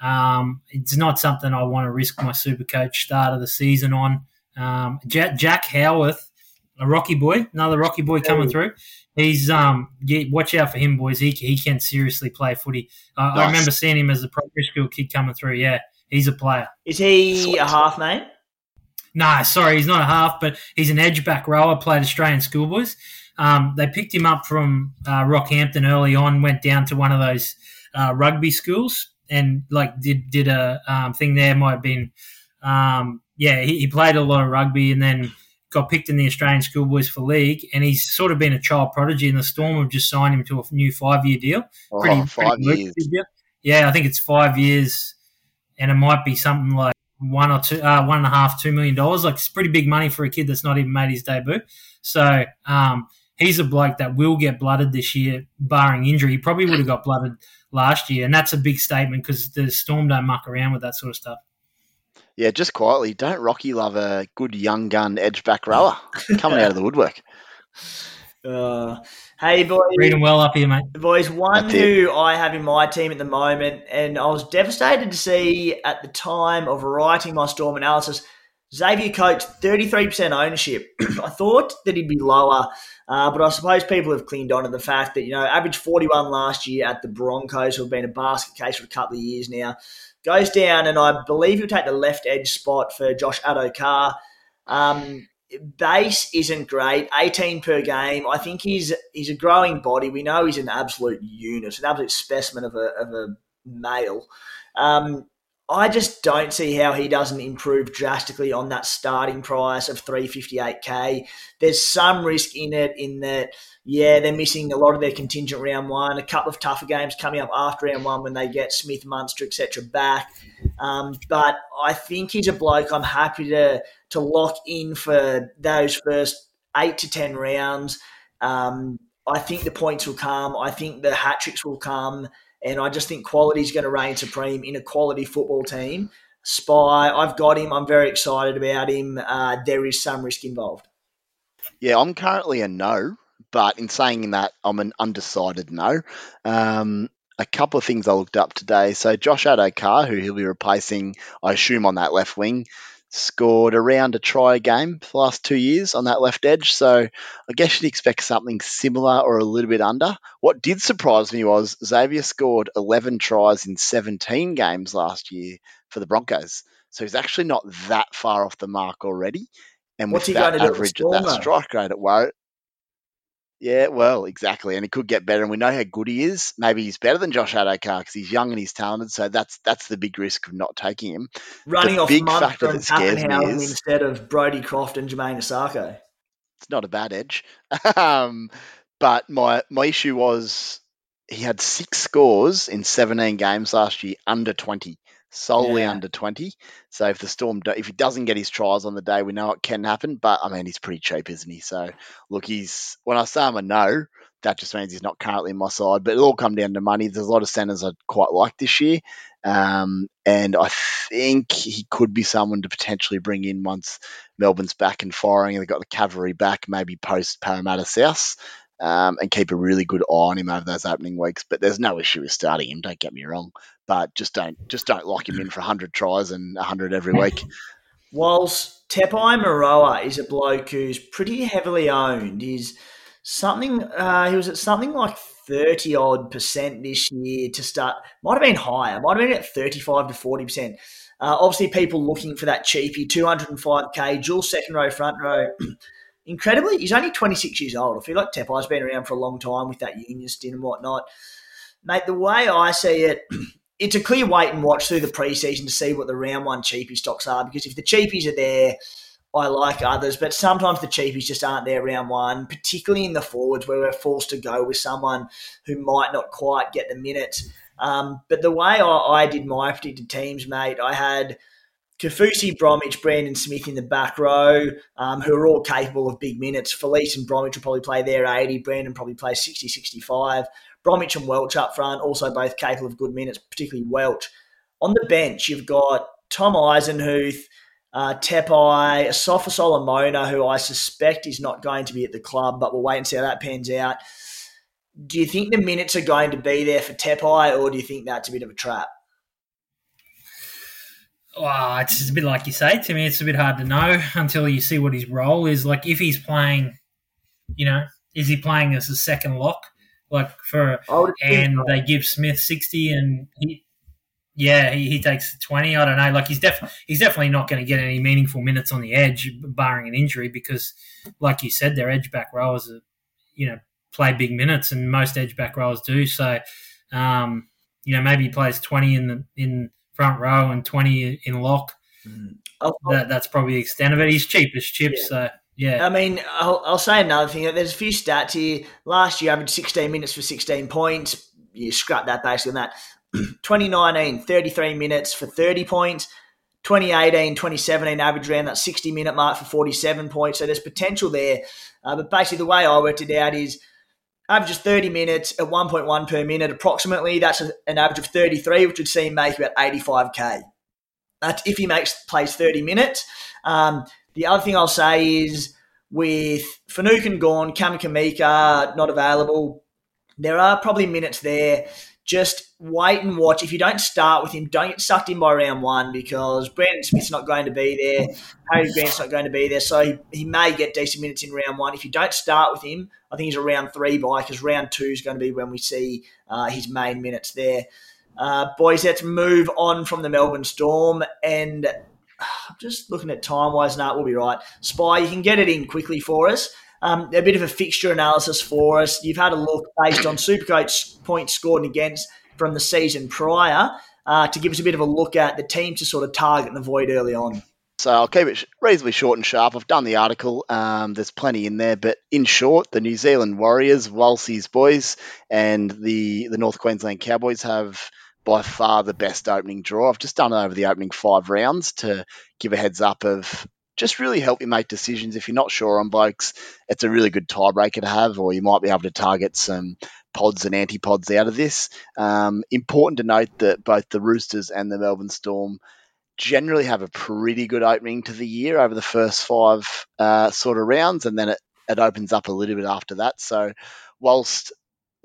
um, it's not something I want to risk my super coach start of the season on. Um, Jack, Jack Howarth, a Rocky boy, another Rocky boy coming through. He's um, yeah, watch out for him, boys. He, he can seriously play footy. Uh, nice. I remember seeing him as a primary school kid coming through. Yeah, he's a player. Is he Sweet. a half mate? Nah, sorry, he's not a half, but he's an edge back rower. Played Australian schoolboys. Um, they picked him up from uh, Rockhampton early on. Went down to one of those uh, rugby schools and like did did a um, thing there. Might have been, um, yeah, he, he, played a lot of rugby and then got picked in the Australian Schoolboys for league. And he's sort of been a child prodigy. And the Storm have just signed him to a new five year deal. Oh, pretty, five pretty years. Deal. Yeah, I think it's five years, and it might be something like one or two, uh, one and a half, two million dollars. Like it's pretty big money for a kid that's not even made his debut. So um, he's a bloke that will get blooded this year, barring injury. He probably would have got blooded last year, and that's a big statement because the Storm don't muck around with that sort of stuff. Yeah, just quietly, don't Rocky love a good young gun edge back rower coming out of the woodwork? Uh, hey, boys. Reading well up here, mate. Boys, one who I have in my team at the moment, and I was devastated to see at the time of writing my Storm analysis, Xavier Coates, 33% ownership. I thought that he'd be lower. Uh, but I suppose people have clinged on to the fact that, you know, average 41 last year at the Broncos, who have been a basket case for a couple of years now, goes down, and I believe he'll take the left edge spot for Josh Addo-Carr. Um, base isn't great, 18 per game. I think he's he's a growing body. We know he's an absolute unit, an absolute specimen of a, of a male. Um, I just don't see how he doesn't improve drastically on that starting price of 358k. There's some risk in it in that, yeah, they're missing a lot of their contingent round one, a couple of tougher games coming up after round one when they get Smith, Munster, etc. back. Um, but I think he's a bloke I'm happy to to lock in for those first eight to ten rounds. Um, I think the points will come. I think the hat tricks will come. And I just think quality is going to reign supreme in a quality football team. Spy, I've got him. I'm very excited about him. Uh, there is some risk involved. Yeah, I'm currently a no, but in saying that, I'm an undecided no. Um, a couple of things I looked up today. So Josh Addo-Carr, who he'll be replacing, I assume, on that left wing, scored around a try a game for the last two years on that left edge. So I guess you'd expect something similar or a little bit under. What did surprise me was Xavier scored 11 tries in 17 games last year for the Broncos. So he's actually not that far off the mark already. And with What's that average at that strike rate at Warwick, yeah, well, exactly, and he could get better, and we know how good he is. Maybe he's better than Josh Addo-Carr because he's young and he's talented. So that's that's the big risk of not taking him. Running the off big factor that scares me is instead of Brodie Croft and Jamayne Isaako. It's not a bad edge, um, but my my issue was he had six scores in 17 games last year under 20 solely yeah. under 20. So if the Storm, if he doesn't get his trials on the day, we know it can happen. But I mean, he's pretty cheap, isn't he? So look, he's when I say I'm a no, that just means he's not currently in my side. But it'll all come down to money. There's a lot of centres I'd quite like this year, um, and I think he could be someone to potentially bring in once Melbourne's back and firing. And they've got the cavalry back, maybe post Parramatta South. Um, and keep a really good eye on him over those opening weeks. But there's no issue with starting him. Don't get me wrong but just don't just don't lock him in for hundred tries and hundred every week. Whilst Tepai Moeroa is a bloke who's pretty heavily owned, is something uh, he was at something like thirty odd percent this year to start. Might have been higher. Might have been at thirty five to forty percent. Uh, obviously, people looking for that cheapie, two hundred and five k, dual second row, front row. Incredibly, he's only twenty six years old. I feel like Tepai's been around for a long time with that union stint and whatnot. Mate, the way I see it, it's a clear wait and watch through the preseason to see what the round one cheapie stocks are because if the cheapies are there, I like others, but sometimes the cheapies just aren't there round one, particularly in the forwards where we're forced to go with someone who might not quite get the minutes. Um, but the way I, I, did my predicted teams, mate, I had Kaufusi, Bromwich, Brandon Smith in the back row, um, who are all capable of big minutes. Felise and Bromwich will probably play their 80. Brandon probably plays 60, 65. Bromwich and Welch up front, also both capable of good minutes, particularly Welch. On the bench, you've got Tom Eisenhuth, uh, Tepai, Asofa Solomona, who I suspect is not going to be at the club, but we'll wait and see how that pans out. Do you think the minutes are going to be there for Tepai, or do you think that's a bit of a trap? Well, it's a bit like you say to me. It's a bit hard to know until you see what his role is. Like if he's playing, you know, is he playing as a second lock, like for, and they give Smith sixty and he, yeah, he, he takes twenty. I don't know. Like he's def he's definitely not going to get any meaningful minutes on the edge, barring an injury, because like you said, their edge back rowers, are, you know, play big minutes, and most edge back rowers do. So, um, you know, maybe he plays twenty in the in front row and 20 in lock. Mm. That, that's probably the extent of it. He's cheap as chips, yeah. so yeah. I mean, I'll, I'll, say another thing. There's a few stats here. Last year, averaged 16 minutes for 16 points. You scrap that basically on that. 2019, 33 minutes for 30 points. 2018, 2017 average around that 60 minute mark for 47 points. So there's potential there. Uh, but basically, the way I worked it out is averages 30 minutes at 1.1 per minute approximately. That's an average of 33, which would see him make about 85k. That's if he makes plays 30 minutes. Um, the other thing I'll say is with Finucane gone, Kamikamica not available, there are probably minutes there just wait and watch. If you don't start with him, don't get sucked in by round one because Brandon Smith's not going to be there. Harry Grant's not going to be there. So he, he may get decent minutes in round one. If you don't start with him, I think he's a round three buy because round two is going to be when we see uh, his main minutes there. Uh, boys, let's move on from the Melbourne Storm. And I'm just looking at time wise now, we'll be right. Spy, you can get it in quickly for us. Um, a bit of a fixture analysis for us. You've had a look based on Supercoach points scored and against from the season prior uh, to give us a bit of a look at the team to sort of target and avoid early on. So I'll keep it reasonably short and sharp. I've done the article. Um, there's plenty in there, but in short, the New Zealand Warriors, Walsey's boys, and the the North Queensland Cowboys have by far the best opening draw. I've just done it over the opening five rounds to give a heads up of just really help you make decisions. If you're not sure on blokes, it's a really good tiebreaker to have, or you might be able to target some pods and antipods out of this. Um, important to note that both the Roosters and the Melbourne Storm generally have a pretty good opening to the year over the first five uh, sort of rounds, and then it, it opens up a little bit after that. So, whilst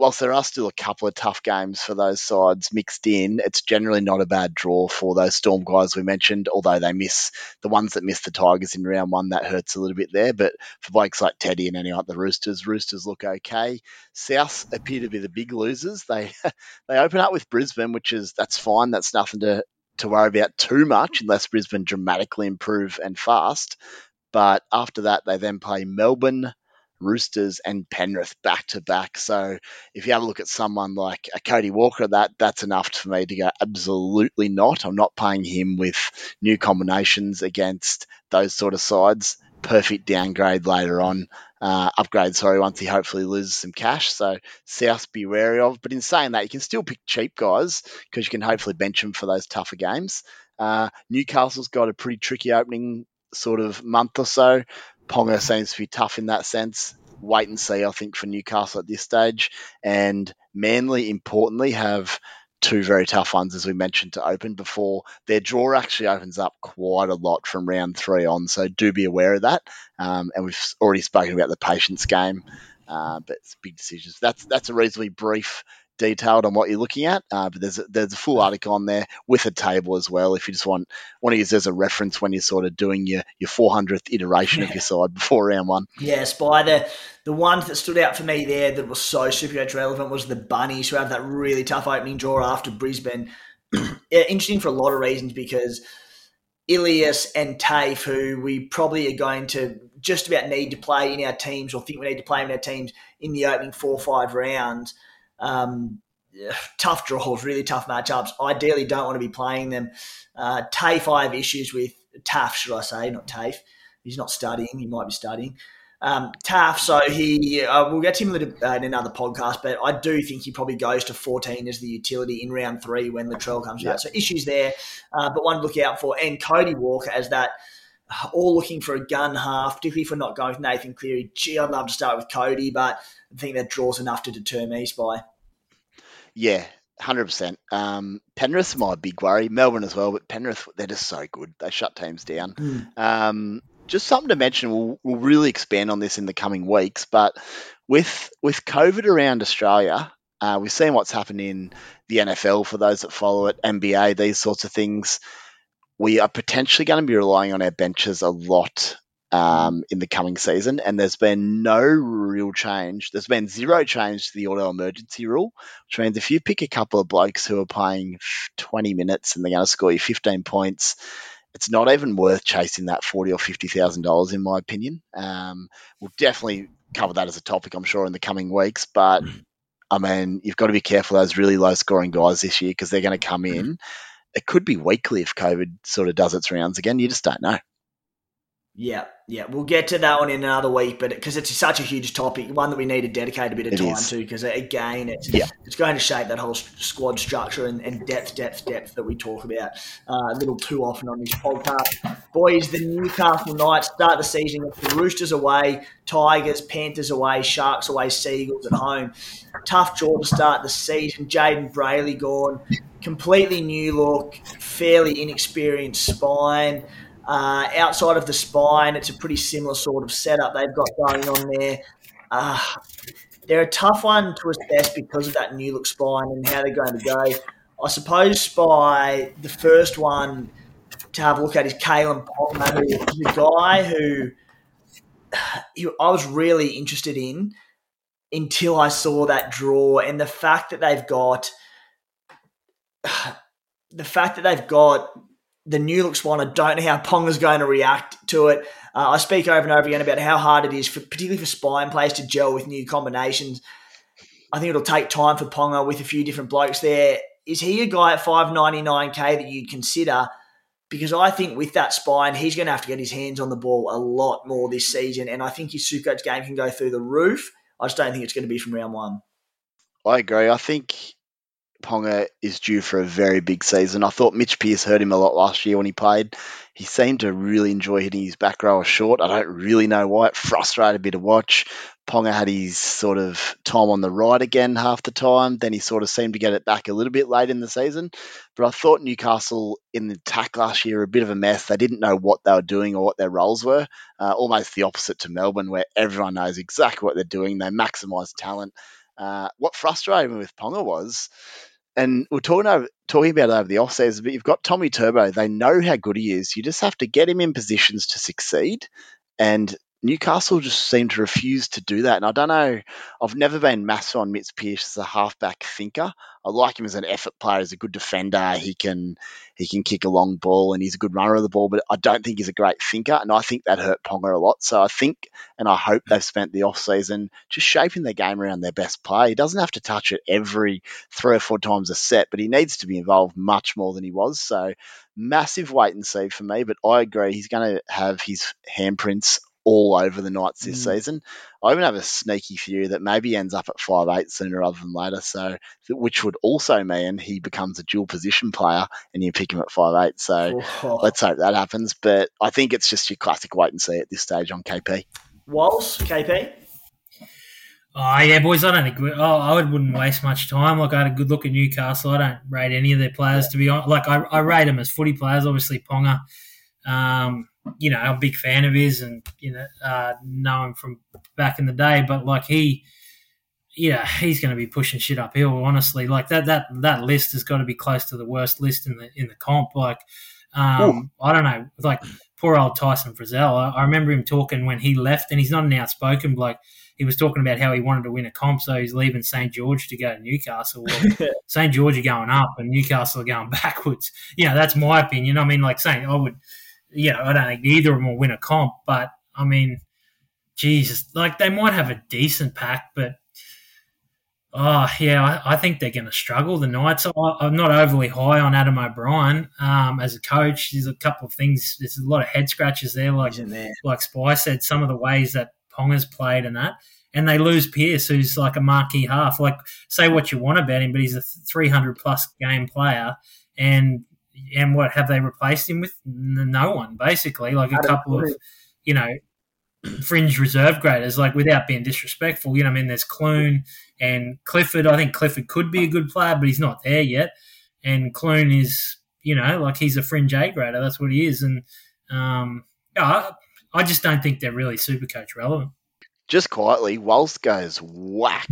whilst there are still a couple of tough games for those sides mixed in, it's generally not a bad draw for those Storm guys we mentioned, although they miss the ones that miss the Tigers in round one, that hurts a little bit there. But for blokes like Teddy and any like the Roosters, Roosters look okay. South appear to be the big losers. They they open up with Brisbane, which is that's fine. That's nothing to to worry about too much unless Brisbane dramatically improve and fast. But after that, they then play Melbourne, Roosters and Penrith back to back. So if you have a look at someone like a Cody Walker, that that's enough for me to go absolutely not. I'm not playing him with new combinations against those sort of sides. Perfect downgrade later on. Uh, upgrade, sorry, once he hopefully loses some cash. So South be wary of. But in saying that, you can still pick cheap guys because you can hopefully bench them for those tougher games. Uh, Newcastle's got a pretty tricky opening sort of month or so. Ponga seems to be tough in that sense. Wait and see, I think, for Newcastle at this stage. And Manly, importantly, have two very tough ones, as we mentioned, to open before their draw actually opens up quite a lot from round three on. So do be aware of that. Um, and we've already spoken about the patience game, uh, but it's big decisions. That's that's a reasonably brief detailed on what you're looking at. Uh, but there's a, there's a full article on there with a table as well. If you just want want to use as a reference when you're sort of doing your your 400th iteration yeah. of your side before round one. Yeah, Spy. The the one that stood out for me there that was so super relevant was the Bunnies, who have that really tough opening draw after Brisbane. Interesting for a lot of reasons because. Ilias and Tafe, who we probably are going to just about need to play in our teams or think we need to play in our teams in the opening four or five rounds. Um, tough draws, really tough matchups. Ideally, don't want to be playing them. Uh, TAFE, I have issues with. TAF, should I say, not TAFE. He's not studying. He might be studying. Um, so he, uh, we'll get to him uh, in another podcast, but I do think he probably goes to 14 as the utility in round three when Latrell comes out. So issues there, uh, but one to look out for. And Cody Walker as that, uh, all looking for a gun half, particularly if we're not going with Nathan Cleary. Gee, I'd love to start with Cody, but I think that draws enough to deter me, Spy. Yeah, hundred percent. Um, Penrith's my big worry. Melbourne as well, but Penrith they're just so good. They shut teams down. Um, just something to mention. We'll, we'll really expand on this in the coming weeks, but with with COVID around Australia, uh, we've seen what's happened in the NFL for those that follow it, NBA, these sorts of things. We are potentially going to be relying on our benches a lot um, in the coming season, and there's been no real change. There's been zero change to the auto emergency rule, which means if you pick a couple of blokes who are playing 20 minutes and they're going to score you 15 points, it's not even worth chasing that forty or fifty thousand dollars, in my opinion. Um, we'll definitely cover that as a topic, I'm sure, in the coming weeks. But I mean, you've got to be careful those really low scoring guys this year because they're going to come in. It could be weekly if COVID sort of does its rounds again. You just don't know. Yeah, yeah, we'll get to that one in another week, but because it's such a huge topic, one that we need to dedicate a bit of It time is. to, because again, it's Yeah. it's going to shape that whole squad structure and, and depth, depth, depth that we talk about uh, a little too often on this podcast. Boys, the Newcastle Knights start the season with the Roosters away, Tigers, Panthers away, Sharks away, Seagulls at home. Tough draw to start the season. Jayden Brailey gone, completely new look, fairly inexperienced spine. Uh, outside of the spine, it's a pretty similar sort of setup they've got going on there. Uh, they're a tough one to assess because of that new look spine and how they're going to go. I suppose Spy, the first one to have a look at is Kalyn Ponga, who is a guy who, who I was really interested in until I saw that draw and the fact that they've got the fact that they've got the new look spine. I don't know how Ponga's going to react to it. Uh, I speak over and over again about how hard it is, for, particularly for spine players, to gel with new combinations. I think it'll take time for Ponga with a few different blokes there. Is he a guy at five ninety nine k that you'd consider? Because I think with that spine, he's going to have to get his hands on the ball a lot more this season, and I think his Supercoach game can go through the roof. I just don't think it's going to be from round one. I agree. I think Ponga is due for a very big season. I thought Mitch Pearce hurt him a lot last year when he played. He seemed to really enjoy hitting his back rower short. I don't really know why. It frustrated bit to watch. Ponga had his sort of time on the right again half the time. Then he sort of seemed to get it back a little bit late in the season. But I thought Newcastle in the attack last year were a bit of a mess. They didn't know what they were doing or what their roles were. Uh, almost the opposite to Melbourne, where everyone knows exactly what they're doing. They maximise talent. Uh, what frustrated me with Ponga was, and we're talking over, talking about it over the offseason, but you've got Tommy Turbo. They know how good he is. You just have to get him in positions to succeed. And Newcastle just seem to refuse to do that. And I don't know, I've never been massive on Mitch Pearce as a halfback thinker. I like him as an effort player, as a good defender. He can he can kick a long ball and he's a good runner of the ball, but I don't think he's a great thinker. And I think that hurt Ponga a lot. So I think and I hope they've spent the off season just shaping their game around their best player. He doesn't have to touch it every three or four times a set, but he needs to be involved much more than he was. So massive wait and see for me. But I agree, he's going to have his handprints all over the Knights this Mm. season. I even have a sneaky theory that maybe he ends up at five eight sooner rather than later. So, which would also mean he becomes a dual position player, and you pick him at five eight. So, Oh. let's hope that happens. But I think it's just your classic wait and see at this stage on KP. Wals, KP. Oh yeah, boys. I don't think oh, I would, wouldn't waste much time. Like I had a good look at Newcastle. I don't rate any of their players to be honest. Like I, I rate them as footy players. Obviously Ponga, um, you know, I'm a big fan of his, and you know, uh, know him from back in the day. But like he, yeah, he's going to be pushing shit uphill. Honestly, like that that that list has got to be close to the worst list in the in the comp. Like, um, I don't know, like poor old Tyson Frizzell. I, I remember him talking when he left, and he's not an outspoken bloke he was talking about how he wanted to win a comp, so he's leaving St George to go to Newcastle. St George are going up, and Newcastle are going backwards. You know, that's my opinion. I mean, like saying I would, you know, I don't think either of them will win a comp, but I mean, Jesus, like they might have a decent pack, but oh yeah, I, I think they're going to struggle. The Knights. I, I'm not overly high on Adam O'Brien um, as a coach. There's a couple of things. There's a lot of head scratches there, like there? like Spy said, some of the ways that Ponga's played and that, and they lose Pearce, who's like a marquee half. Like, say what you want about him, but he's a 300 plus game player, and and what have they replaced him with? No one, basically. Like a couple of, you know, fringe reserve graders. Like without being disrespectful, you know, I mean, there's Clune and Clifford. I think Clifford could be a good player, but he's not there yet. And Clune is, you know, like he's a fringe A grader. That's what he is. And um, I, I just don't think they're really super coach relevant just quietly, Wals goes whack,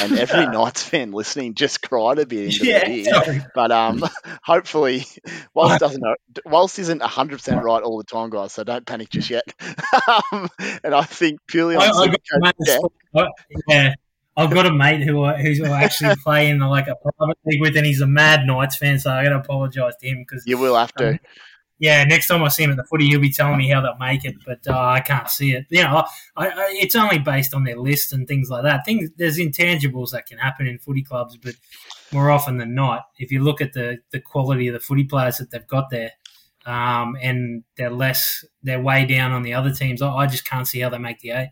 and every Knights fan listening just cried a bit into yeah, the ear. But um, hopefully, Wals doesn't know. Walsh isn't hundred percent right all the time, guys. So don't panic just yet. um, and I think purely on I, I yeah. yeah. I've got a mate who who's actually playing like a private league with, and he's a mad Knights fan. So I got to apologise to him because you will have to. Um, yeah, next time I see him at the footy, he'll be telling me how they'll make it, but uh, I can't see it. You know, I, I, it's only based on their list and things like that. Things there's intangibles that can happen in footy clubs, but more often than not, if you look at the the quality of the footy players that they've got there, um, and they're less, they're way down on the other teams. I, I just can't see how they make the eight.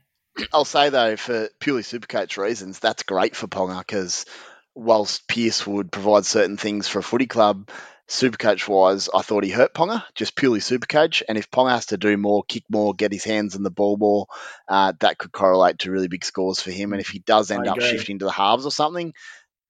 I'll say though, for purely supercoach reasons, that's great for Ponga because whilst Pearce would provide certain things for a footy club, Supercoach wise, I thought he hurt Ponga, just purely Supercoach. And if Ponga has to do more, kick more, get his hands in the ball more, uh, that could correlate to really big scores for him. And if he does end up shifting to the halves or something,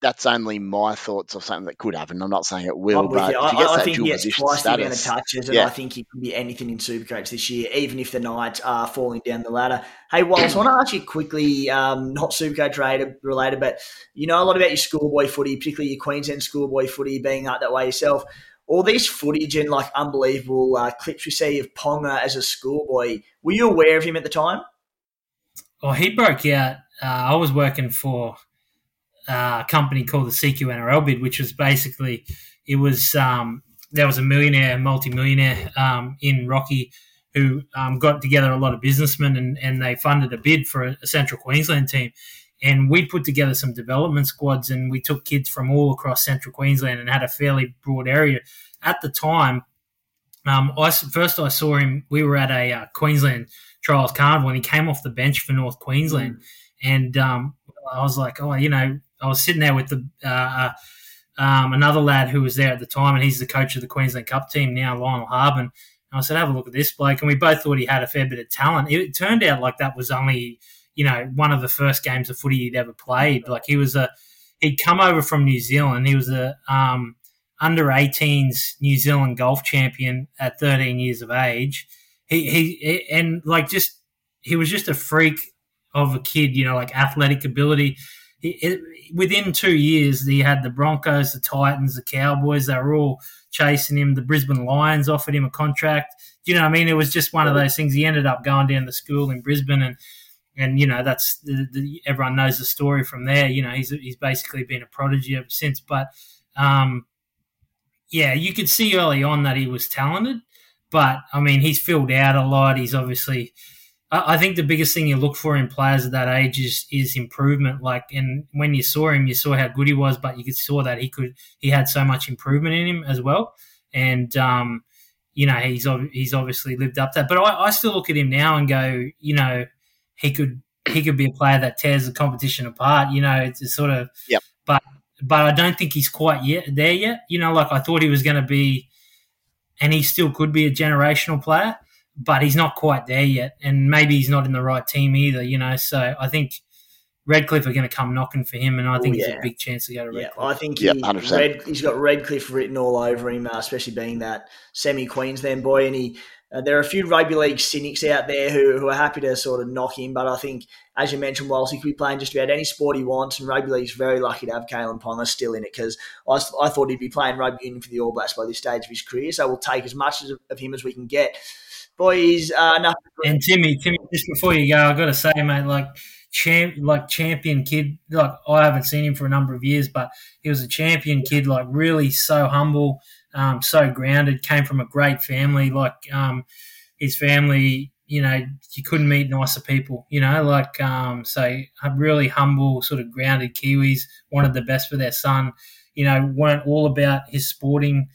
that's only my thoughts of something that could happen. I'm not saying it will, but I, I, think he gets twice status, the amount of touches, and yeah. I think he can be anything in Supercoach this year, even if the Knights are falling down the ladder. Hey, Wallace, I want to ask you quickly, um, not Supercoach related, related, but you know a lot about your schoolboy footy, particularly your Queensland schoolboy footy, being up that way yourself. All these footage and like unbelievable uh, clips we see of Ponga as a schoolboy. Were you aware of him at the time? Oh, he broke out. Uh, I was working for uh, company called the CQ NRL bid, which was basically it was um, there was a millionaire, multi-millionaire um, in Rocky who um, got together a lot of businessmen and, and they funded a bid for a, a, Central Queensland team. And we put together some development squads and we took kids from all across Central Queensland and had a fairly broad area. At the time, um, I, first I saw him, we were at a uh, Queensland Trials Carnival and he came off the bench for North Queensland. Mm. And um, I was like, oh, you know, I was sitting there with the uh, uh, um, another lad who was there at the time, and he's the coach of the Queensland Cup team now, Lionel Harbin. And I said, "Have a look at this bloke," and we both thought he had a fair bit of talent. It turned out like that was only, you know, one of the first games of footy he'd ever played. Like he was a, he'd come over from New Zealand. He was a um, under 18s New Zealand golf champion at 13 years of age. He he and like just he was just a freak of a kid, you know, like athletic ability it, within two years, he had the Broncos, the Titans, the Cowboys. They were all chasing him. The Brisbane Lions offered him a contract. Do you know what I mean? It was just one of those things. He ended up going down to school in Brisbane, and and you know that's the, the, everyone knows the story from there. You know, he's he's basically been a prodigy ever since. But um, yeah, you could see early on that he was talented, but I mean, he's filled out a lot. He's obviously I think the biggest thing you look for in players at that age is is improvement. Like, and when you saw him, you saw how good he was, but you could saw that he could he had so much improvement in him as well. And um, you know, he's he's obviously lived up to that. But I, I still look at him now and go, you know, he could he could be a player that tears the competition apart. You know, it's, it's sort of, yeah. but but I don't think he's quite yet there yet. You know, like I thought he was going to be, and he still could be a generational player but he's not quite there yet, and maybe he's not in the right team either. You know, so I think Redcliffe are going to come knocking for him, and I think Ooh, yeah. a big chance to go to Redcliffe. Yeah, I think he, Red, he's got Redcliffe written all over him, uh, especially being that semi Queensland boy, and he. Uh, there are a few rugby league cynics out there who, who are happy to sort of knock him, but I think, as you mentioned, whilst he could be playing just about any sport he wants, and rugby league's very lucky to have Kalyn Ponga still in it because I, I thought he'd be playing rugby union for the All Blacks by this stage of his career, so we'll take as much of him as we can get boys. Uh, and Timmy, Timmy, just before you go, I got to say, mate, like champ, like champion kid. Like I haven't seen him for a number of years, but he was a champion kid. Like really, so humble, um, so grounded. Came from a great family. Like um, his family, you know, you couldn't meet nicer people. You know, like um, so really humble, sort of grounded Kiwis. Wanted the best for their son. You know, weren't all about his sporting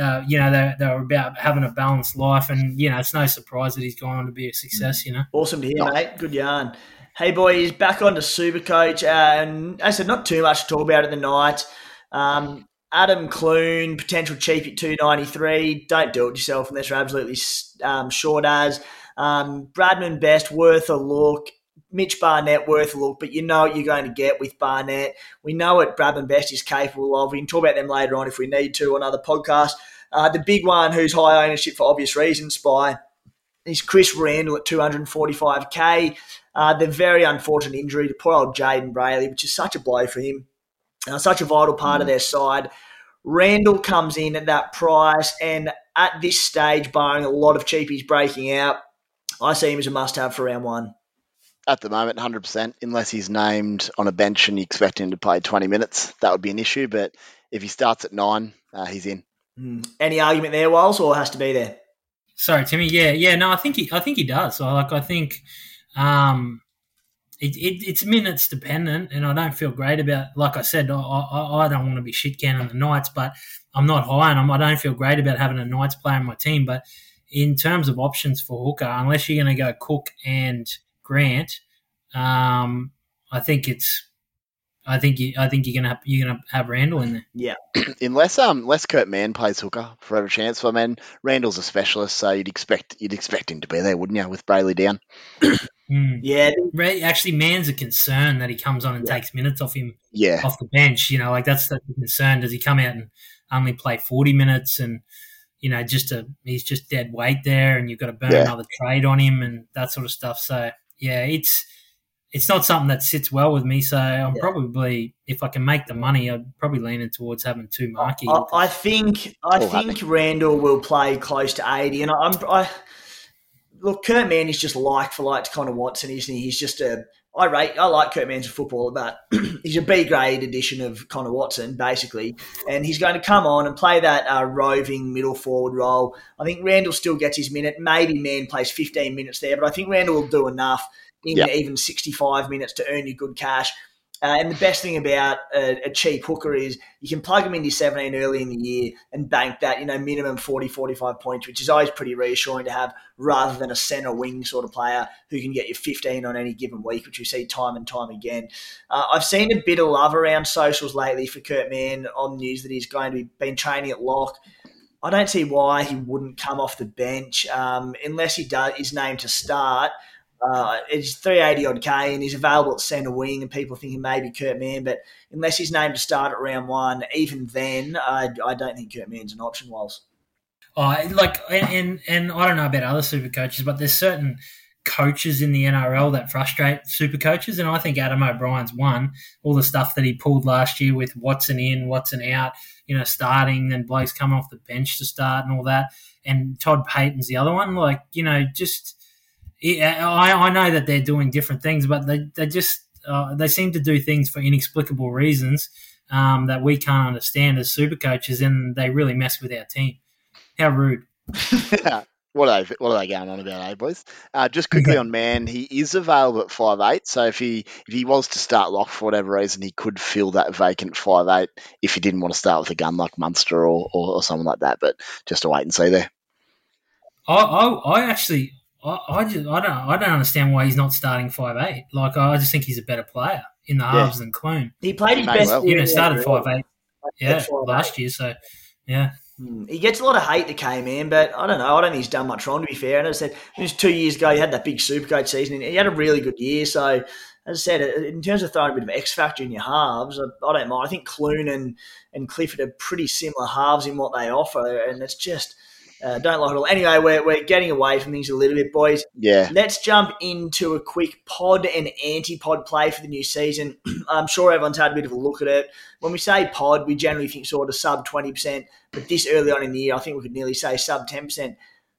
uh, you know, they, they were about having a balanced life. And, you know, it's no surprise that he's gone on to be a success, you know. Awesome to hear, mate. Good yarn. Hey, boys, back on to Supercoach. Uh, and I said, not too much to talk about at the night. Um, Adam Clune, potential cheap at 293. Don't do it yourself unless you're absolutely um, short as. Um, Bradman Best, worth a look. Mitch Barnett worth a look, but you know what you're going to get with Barnett. We know what Bradman Best is capable of. We can talk about them later on if we need to on other podcasts. Uh, the big one who's high ownership for obvious reasons, Spy, is Chris Randall at 245k. Uh, the very unfortunate injury to poor old Jayden Brailey, which is such a blow for him, uh, such a vital part mm. of their side. Randall comes in at that price, and at this stage, barring a lot of cheapies breaking out, I see him as a must have for round one at the moment, 100%, unless he's named on a bench and you expect him to play 20 minutes. That would be an issue. But if he starts at nine, uh, he's in. Mm. Any argument there, Wiles, or has to be there? Sorry, Timmy. Yeah, yeah. No, I think he, I think he does. So, like, I think um, it, it, it's minutes dependent, and I don't feel great about. Like I said, I, I, I don't want to be shit canning the Knights, but I'm not high, and I'm, I do not feel great about having a Knights player in my team. But in terms of options for hooker, unless you're going to go Cook and Grant, um, I think it's. I think you, I think you're gonna have, you're gonna have Randall in there. Yeah, unless um unless Kurt Mann plays hooker for every chance. I mean, Randall's a specialist, so you'd expect you'd expect him to be there, wouldn't you? With Brailey down. mm. Yeah, actually, Mann's a concern that he comes on and yeah. takes minutes off him. Yeah, off the bench. You know, like that's the concern. Does he come out and only play forty minutes and you know just a he's just dead weight there, and you've got to burn yeah. another trade on him and that sort of stuff. So yeah, it's it's not something that sits well with me. So I'm yeah. probably, if I can make the money, I'd probably lean leaning towards having two marquee. I, I think I think Randall will play close to eighty, and I'm I look Kurt Mann is just like for like to Connor Watson, isn't he? He's just a I rate I like Kurt Mann's football, but he's a B grade edition of Connor Watson, basically, and he's going to come on and play that uh, roving middle forward role. I think Randall still gets his minute. Maybe Mann plays 15 minutes there, but I think Randall will do enough in yep. even 65 minutes to earn you good cash. Uh, and the best thing about a, a, cheap hooker is you can plug them into 17 early in the year and bank that, you know, minimum 40, 45 points, which is always pretty reassuring to have rather than a centre wing sort of player who can get you 15 on any given week, which we see time and time again. Uh, I've seen a bit of love around socials lately for Kurt Mann on news that he's going to be been training at lock. I don't see why he wouldn't come off the bench um, unless he does is named to start. Uh, it's 380 odd K and he's available at centre wing, and people thinking maybe Kurt Mann, but unless he's named to start at round one, even then, I, I don't think Kurt Mann's an option, Wals. Oh, like, and, and I don't know about other super coaches, but there's certain coaches in the NRL that frustrate super coaches, and I think Adam O'Brien's one. All the stuff that he pulled last year with Watson in, Watson out, you know, starting, and Blake's coming off the bench to start and all that, and Todd Payten's the other one. Like, you know, just I, I know that they're doing different things, but they, they just uh, they seem to do things for inexplicable reasons um, that we can't understand as super coaches, and they really mess with our team. How rude! what are they, what are they going on about, eh, boys? Uh, just quickly on Mann, he is available at five eight. So if he if he was to start lock for whatever reason, he could fill that vacant five eight if he didn't want to start with a gun like Munster or, or, or someone like that. But just to wait and see there. I, I, I actually I, I just I don't I don't understand why he's not starting five eight. Like I just think he's a better player in the halves yeah. than Clune. He played his best. Well. Even started five eight. Yeah, last year. So yeah. Hmm. He gets a lot of hate that came in, but I don't know. I don't think he's done much wrong, to be fair. And as I said, it was two years ago, he had that big Supercoach season, and he had a really good year. So, as I said, in terms of throwing a bit of X factor in your halves, I, I don't mind. I think Clune and, and Clifford are pretty similar halves in what they offer, and it's just – uh, don't like it all. Anyway, we're, we're getting away from things a little bit, boys. Yeah. Let's jump into a quick pod and anti pod play for the new season. I'm sure everyone's had a bit of a look at it. When we say pod, we generally think sort of sub 20%, but this early on in the year, I think we could nearly say sub 10%.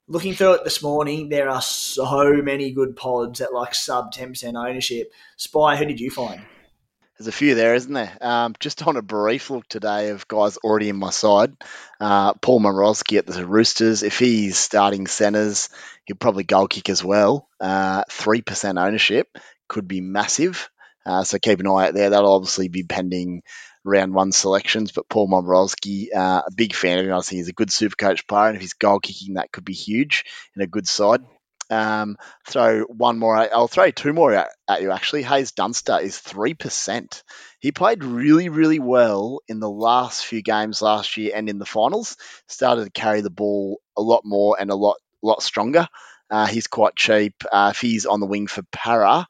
Looking through it this morning, there are so many good pods at like sub 10% ownership. Spy, who did you find? There's a few there, isn't there? Um, just on a brief look today of guys already in my side. Uh, Paul Momirovski at the Roosters. If he's starting centres, he'll probably goal kick as well. Uh, three uh, percent ownership could be massive. Uh, so keep an eye out there. That'll obviously be pending round one selections. But Paul Momirovski, uh, a big fan of him. I think he's a good super coach player, and if he's goal kicking, that could be huge in a good side. Um, throw one more. I'll throw two more at, at you. Actually, Haze Dunster is three percent. He played really, really well in the last few games last year and in the finals. Started to carry the ball a lot more and a lot, lot stronger. Uh, he's quite cheap. Uh, if he's on the wing for Para,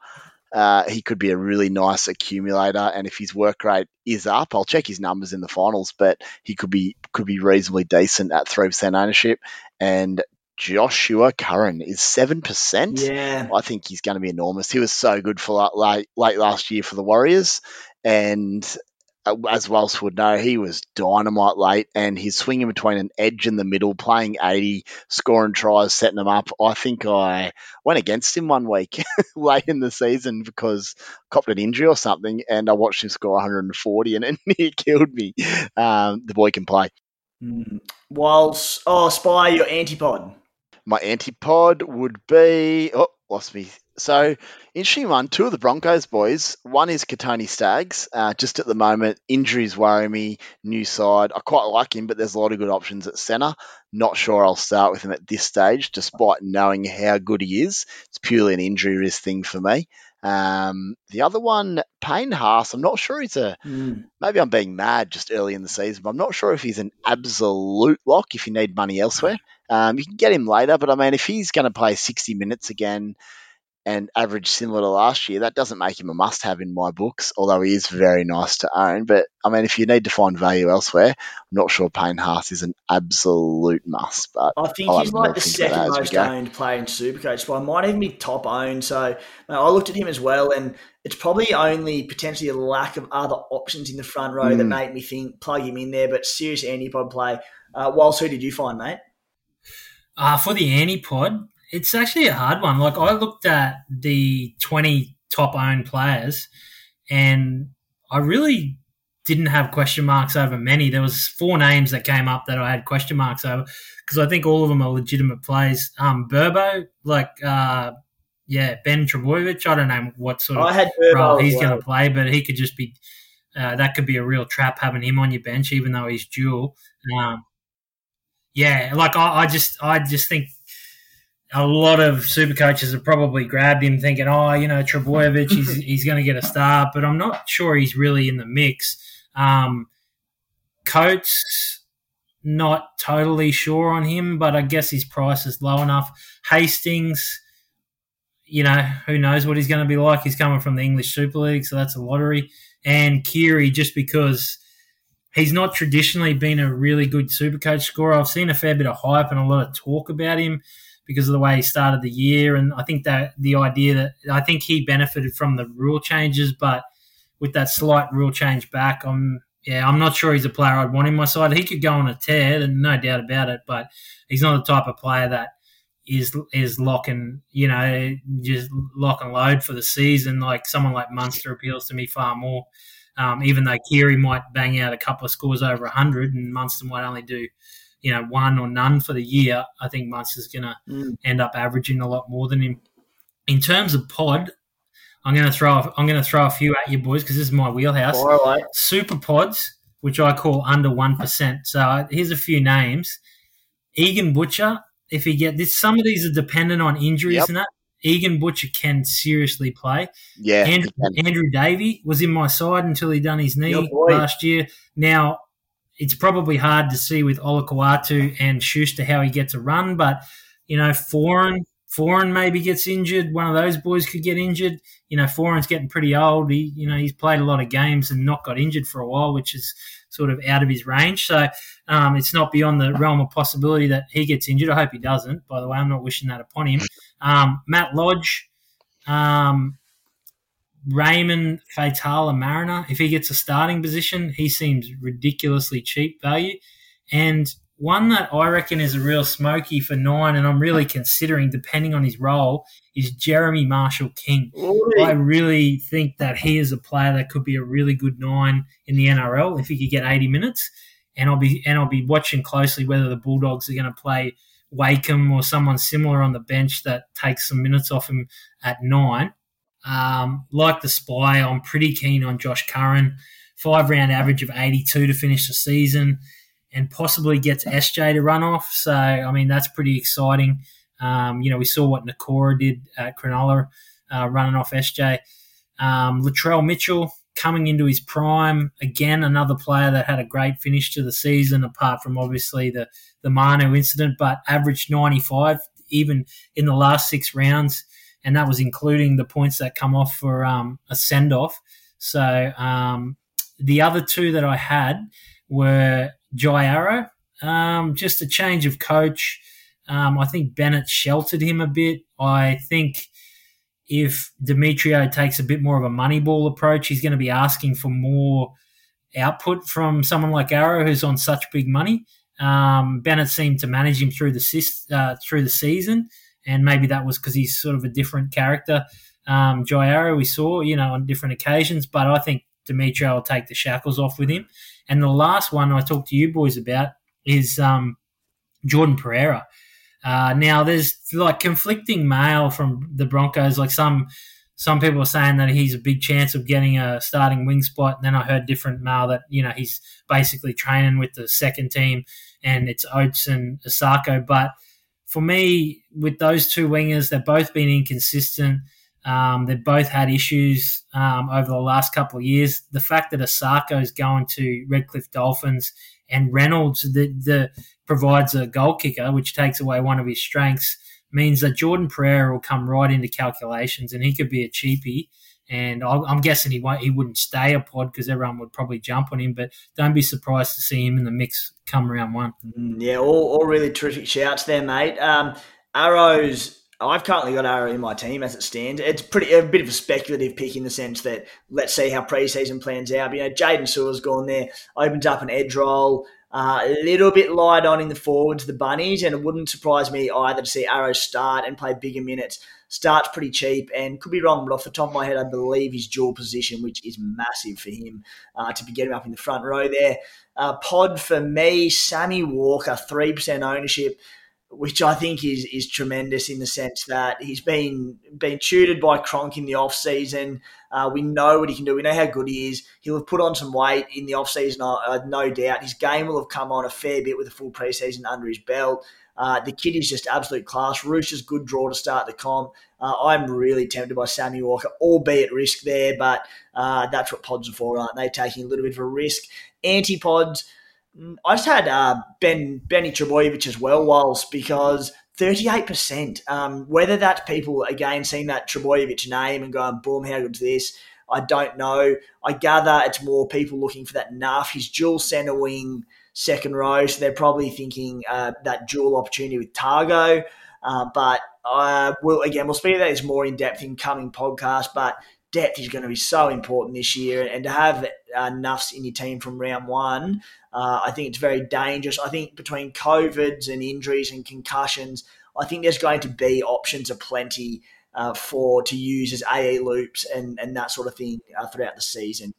uh, he could be a really nice accumulator. And if his work rate is up, I'll check his numbers in the finals, but he could be could be reasonably decent at three percent ownership. And Joshua Curran is seven percent. Yeah, I think he's going to be enormous. He was so good for late late last year for the Warriors, and uh, as Wals would know, he was dynamite late, and he's swinging between an edge in the middle, playing eighty, scoring tries, setting them up. I think I went against him one week late in the season because copped an injury or something, and I watched him score 140, and it near killed me. Um, the boy can play. Mm. Whilst oh, spy your antipod my antipod would be oh lost me. So interesting one. Two of the Broncos boys. One is Kotoni Staggs. Uh, just at the moment, injuries worry me. New side. I quite like him, but there's a lot of good options at centre. Not sure I'll start with him at this stage, despite knowing how good he is. It's purely an injury risk thing for me. Um, the other one, Payne Haas, I'm not sure he's a. Mm. Maybe I'm being mad just early in the season, but I'm not sure if he's an absolute lock if you need money elsewhere. Um, you can get him later, but I mean, if he's going to play 60 minutes again and average similar to last year, that doesn't make him a must have in my books, although he is very nice to own. But I mean, if you need to find value elsewhere, I'm not sure Payne Haas is an absolute must. But I think I'll he's like the second most owned player in Supercoach, but I might even be top owned. So I looked at him as well, and it's probably only potentially a lack of other options in the front row mm. that made me think plug him in there. But seriously, serious antipod play. Uh, Whilst who did you find, mate? Uh, for the antipod, it's actually a hard one. Like I looked at the 20 top owned players and I really didn't have question marks over many. There was four names that came up that I had question marks over because I think all of them are legitimate plays. Um, Burbo, like, uh, yeah, Ben Trbojevic. I don't know what sort of role he's well. going to play, but he could just be. Uh, that could be a real trap having him on your bench, even though he's dual. Um, yeah, like I, I just, I just think a lot of super coaches have probably grabbed him thinking, oh, you know, Trbojevic, he's, he's going to get a start, but I'm not sure he's really in the mix. Um, Coates, not totally sure on him, but I guess his price is low enough. Hastings, you know, who knows what he's going to be like. He's coming from the English Super League, so that's a lottery. And Keary, just because he's not traditionally been a really good super coach scorer. I've seen a fair bit of hype and a lot of talk about him because of the way he started the year. And I think that the idea that I think he benefited from the rule changes, but with that slight rule change back, I'm yeah, I'm not sure he's a player I'd want in my side. He could go on a tear, and no doubt about it, but he's not the type of player that is is lock and you know just lock and load for the season. Like someone like Munster appeals to me far more. Um, even though Keary might bang out a couple of scores over 100 and Munster might only do you know one or none for the year, I think Munster's going to mm. end up averaging a lot more than him. In terms of pod, I'm going to throw I'm going to throw a few at you boys because this is my wheelhouse. Super pods, which I call under one percent. So here's a few names: Egan Butcher. If he get this, some of these are dependent on injuries yep. and that. Egan Butcher can seriously play. Yeah, Andrew, Andrew Davey was in my side until he done his knee last year. Now it's probably hard to see with Olakau'atu and Schuster how he gets a run, but you know, Foran, Foran maybe gets injured. One of those boys could get injured. You know, Foran's getting pretty old. He, you know, he's played a lot of games and not got injured for a while, which is sort of out of his range. So um, it's not beyond the realm of possibility that he gets injured. I hope he doesn't. By the way, I'm not wishing that upon him. Um, Matt Lodge. Um, Raymond Faitala Mariner, if he gets a starting position, he seems ridiculously cheap value. And one that I reckon is a real smoky for nine, and I'm really considering, depending on his role, is Jeremy Marshall King. I really think that he is a player that could be a really good nine in the NRL if he could get 80 minutes. And I'll be and I'll be watching closely whether the Bulldogs are going to play Wakeham or someone similar on the bench that takes some minutes off him at nine. Um, like the spy, I'm pretty keen on Josh Curran. five round average of 82 to finish the season, and possibly gets SJ to run off. So, I mean, that's pretty exciting. Um, you know, we saw what Nikora did at Cronulla, uh, running off SJ. Um, Latrell Mitchell coming into his prime again, another player that had a great finish to the season, apart from obviously the the Manu incident, but averaged 95 even in the last six rounds, and that was including the points that come off for um, a send off. So um, the other two that I had were Jai Arrow, um, just a change of coach. Um, I think Bennett sheltered him a bit. I think if Demetriou takes a bit more of a money ball approach, he's going to be asking for more output from someone like Arrow, who's on such big money. Um, Bennett seemed to manage him through the uh, through the season, and maybe that was because he's sort of a different character. Um, Arrow, we saw, you know, on different occasions, but I think Demetriou will take the shackles off with him. And the last one I talked to you boys about is um, Jordan Pereira. Uh, now there's like conflicting mail from the Broncos. Like some some people are saying that he's a big chance of getting a starting wing spot. And then I heard different mail that you know he's basically training with the second team, and it's Coates and Isaako. But for me, with those two wingers, they've both been inconsistent. Um, they've both had issues um, over the last couple of years. The fact that Isaako is going to Redcliffe Dolphins and Reynolds, the, the provides a goal kicker, which takes away one of his strengths, means that Jordan Pereira will come right into calculations and he could be a cheapie. And I'm guessing he won't, he wouldn't stay a pod because everyone would probably jump on him. But don't be surprised to see him in the mix come round one. Mm, yeah, all, all really terrific shouts there, mate. Um, Arrows I've currently got Arrow in my team as it stands. It's pretty a bit of a speculative pick in the sense that let's see how preseason plans out. You know, Jaydn Su'A's gone there, opens up an edge role. Uh, a little bit light on in the forwards, the bunnies, and it wouldn't surprise me either to see Arrow start and play bigger minutes. Starts pretty cheap and could be wrong, but off the top of my head, I believe his dual position, which is massive for him uh, to be getting up in the front row there. Uh, pod for me, Sammy Walker, 3% ownership which I think is is tremendous in the sense that he's been been tutored by Cronk in the off season. Uh, we know what he can do. We know how good he is. He'll have put on some weight in the off season, uh, no doubt. His game will have come on a fair bit with a full preseason under his belt. Uh, the kid is just absolute class. Rooster's good draw to start the comp. Uh, I'm really tempted by Sammy Walker, albeit risk there, but uh, that's what pods are for, aren't they? Taking a little bit of a risk. Antipods. I just had uh, Ben Benny Trbojevic as well, Wals because 38%. Um, whether that's people, again, seeing that Trbojevic name and going, boom, how good's this? I don't know. I gather it's more people looking for that nuff. His dual centre wing second row, so they're probably thinking uh, that dual opportunity with Targo. Uh, but uh, we'll, again, we'll speak about this more in depth in coming podcasts. But depth is going to be so important this year, and to have Nuffs in your team from round one, uh, I think it's very dangerous. I think between COVIDs and injuries and concussions, I think there's going to be options aplenty uh, for to use as AE loops and, and that sort of thing uh, throughout the season.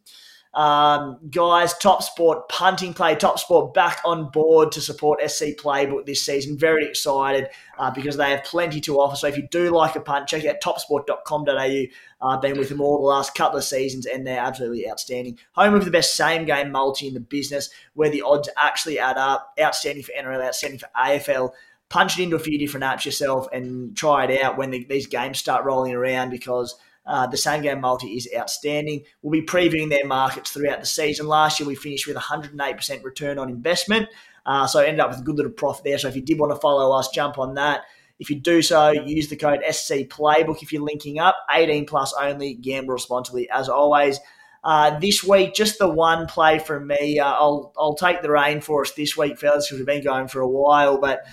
Um, guys, Topsport punting play, Topsport back on board to support SC Playbook this season. Very excited uh, because they have plenty to offer. So if you do like a punt, check out topsport.com.au. I've uh, been with them all the last couple of seasons and they're absolutely outstanding. Home of the best same game multi in the business where the odds actually add up. Outstanding for NRL, outstanding for AFL punch it into a few different apps yourself and try it out when the, these games start rolling around because uh, the same game multi is outstanding. We'll be previewing their markets throughout the season. Last year, we finished with 108% return on investment. Uh, so I ended up with a good little profit there. So if you did want to follow us, jump on that. If you do so, use the code SC Playbook if you're linking up. 18 plus only. Gamble responsibly as always. Uh, this week, just the one play from me. Uh, I'll I'll take the reign for us this week, fellas, because we've been going for a while. But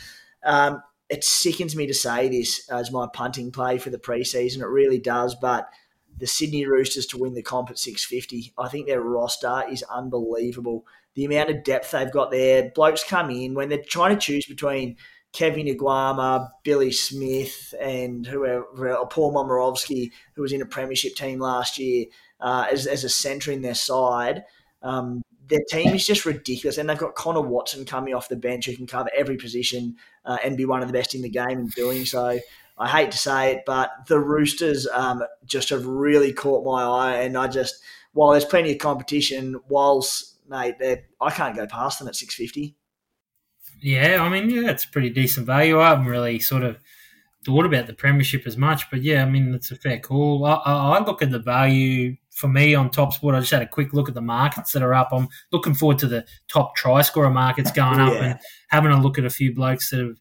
um, it sickens me to say this as my punting play for the preseason. It really does. But the Sydney Roosters to win the comp at 650, I think their roster is unbelievable. The amount of depth they've got there. Blokes come in when they're trying to choose between Kevin Naiqama, Billy Smith, and whoever, Paul Momirovski, who was in a premiership team last year, uh, as, as a centre in their side. Um, their team is just ridiculous, and they've got Connor Watson coming off the bench who can cover every position uh, and be one of the best in the game in doing so. I hate to say it, but the Roosters um, just have really caught my eye, and I just while there's plenty of competition, Wals mate, I can't go past them at six fifty. Yeah, I mean, yeah, it's pretty decent value. I haven't really sort of thought about the premiership as much, but yeah, I mean, it's a fair call. I, I, look at the value for me on Topsport. I just had a quick look at the markets that are up. I'm looking forward to the top try scorer markets going up yeah. and having a look at a few blokes that have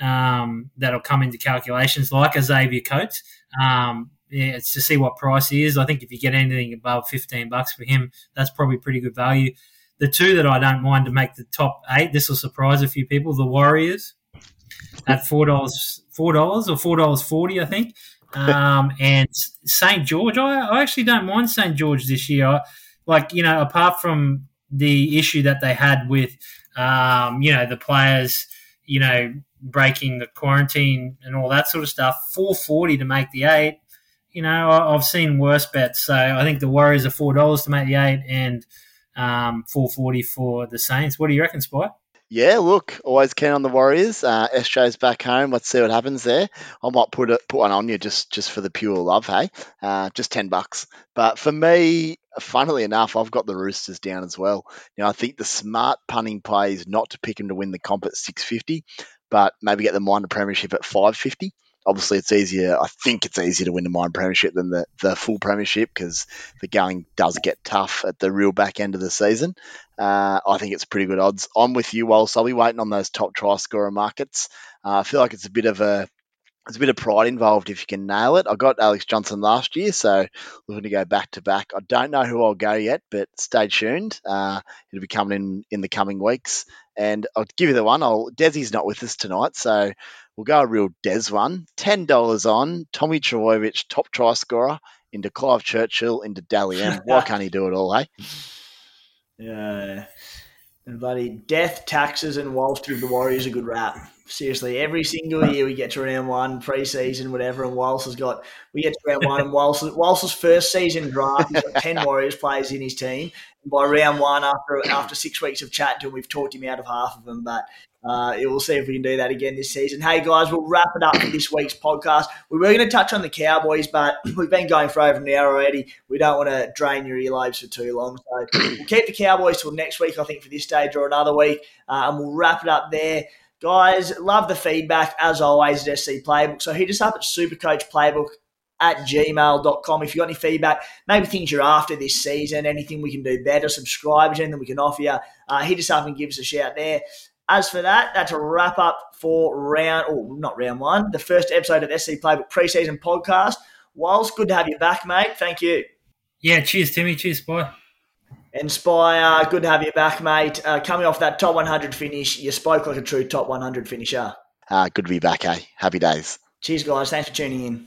um, that'll come into calculations like a Xavier Coates. Um, yeah, it's to see what price he is. I think if you get anything above 15 bucks for him, that's probably pretty good value. The two that I don't mind to make the top eight, this will surprise a few people. The Warriors at four dollars, four dollars or four dollars forty, I think. Um, and St George, I, I, actually don't mind St George this year. I, like you know, apart from the issue that they had with, um, you know, the players, you know, breaking the quarantine and all that sort of stuff, four forty to make the eight. You know, I, have seen worse bets. So I think the Warriors are four dollars to make the eight, and um, 440 for the Saints. What do you reckon, Spy? Yeah, look, always keen on the Warriors. Uh, SJ's back home. Let's see what happens there. I might put it, put one on you just just for the pure love, hey? Uh, just ten bucks. But for me, funnily enough, I've got the Roosters down as well. You know, I think the smart punning play is not to pick them to win the comp at six fifty, but maybe get the minor premiership at five fifty obviously it's easier. I think it's easier to win the minor premiership than the, the full premiership because the going does get tough at the real back end of the season. Uh, I think it's pretty good odds. I'm with you, Wals I'll be waiting on those top try scorer markets. Uh, I feel like it's a bit of a there's a bit of pride involved if you can nail it. I got Alex Johnson last year, so looking to go back to back. I don't know who I'll go yet, but stay tuned. Uh, it'll be coming in in the coming weeks, and I'll give you the one. I'll Desi's not with us tonight, so We'll go a real Des one. $10 on Tommy Trbojevic, top try scorer, into Clive Churchill, into Dally M. Why can't he do it all, eh? Yeah. And bloody death, taxes, and Wals give the Warriors a good rap. Seriously, every single year we get to round one, pre-season, whatever, and Wals has got we get to round one, and Wals, Wals's first season draft, he's got ten Warriors players in his team. And by round one, after after six weeks of chat to him, we've talked him out of half of them. But uh, we'll see if we can do that again this season. Hey guys, we'll wrap it up for this week's podcast. We were going to touch on the Cowboys, but we've been going for over an hour already. We don't want to drain your earlobes for too long, so we'll keep the Cowboys till next week. I think for this stage or another week, uh, and we'll wrap it up there. Guys, love the feedback as always at SC Playbook. So hit us up at Supercoach Playbook at gmail.com. If you've got any feedback, maybe things you're after this season, anything we can do better, subscribers, anything we can offer you, uh, hit us up and give us a shout there. As for that, that's a wrap up for round, or oh, not round one, the first episode of SC Playbook preseason podcast. Wals good to have you back, mate. Thank you. Yeah, cheers, Timmy. Cheers, boy. And Spy, uh, good to have you back, mate. Uh, coming off that top 100 finish, you spoke like a true top 100 finisher. Uh, good to be back, eh? Happy days. Cheers, guys. Thanks for tuning in.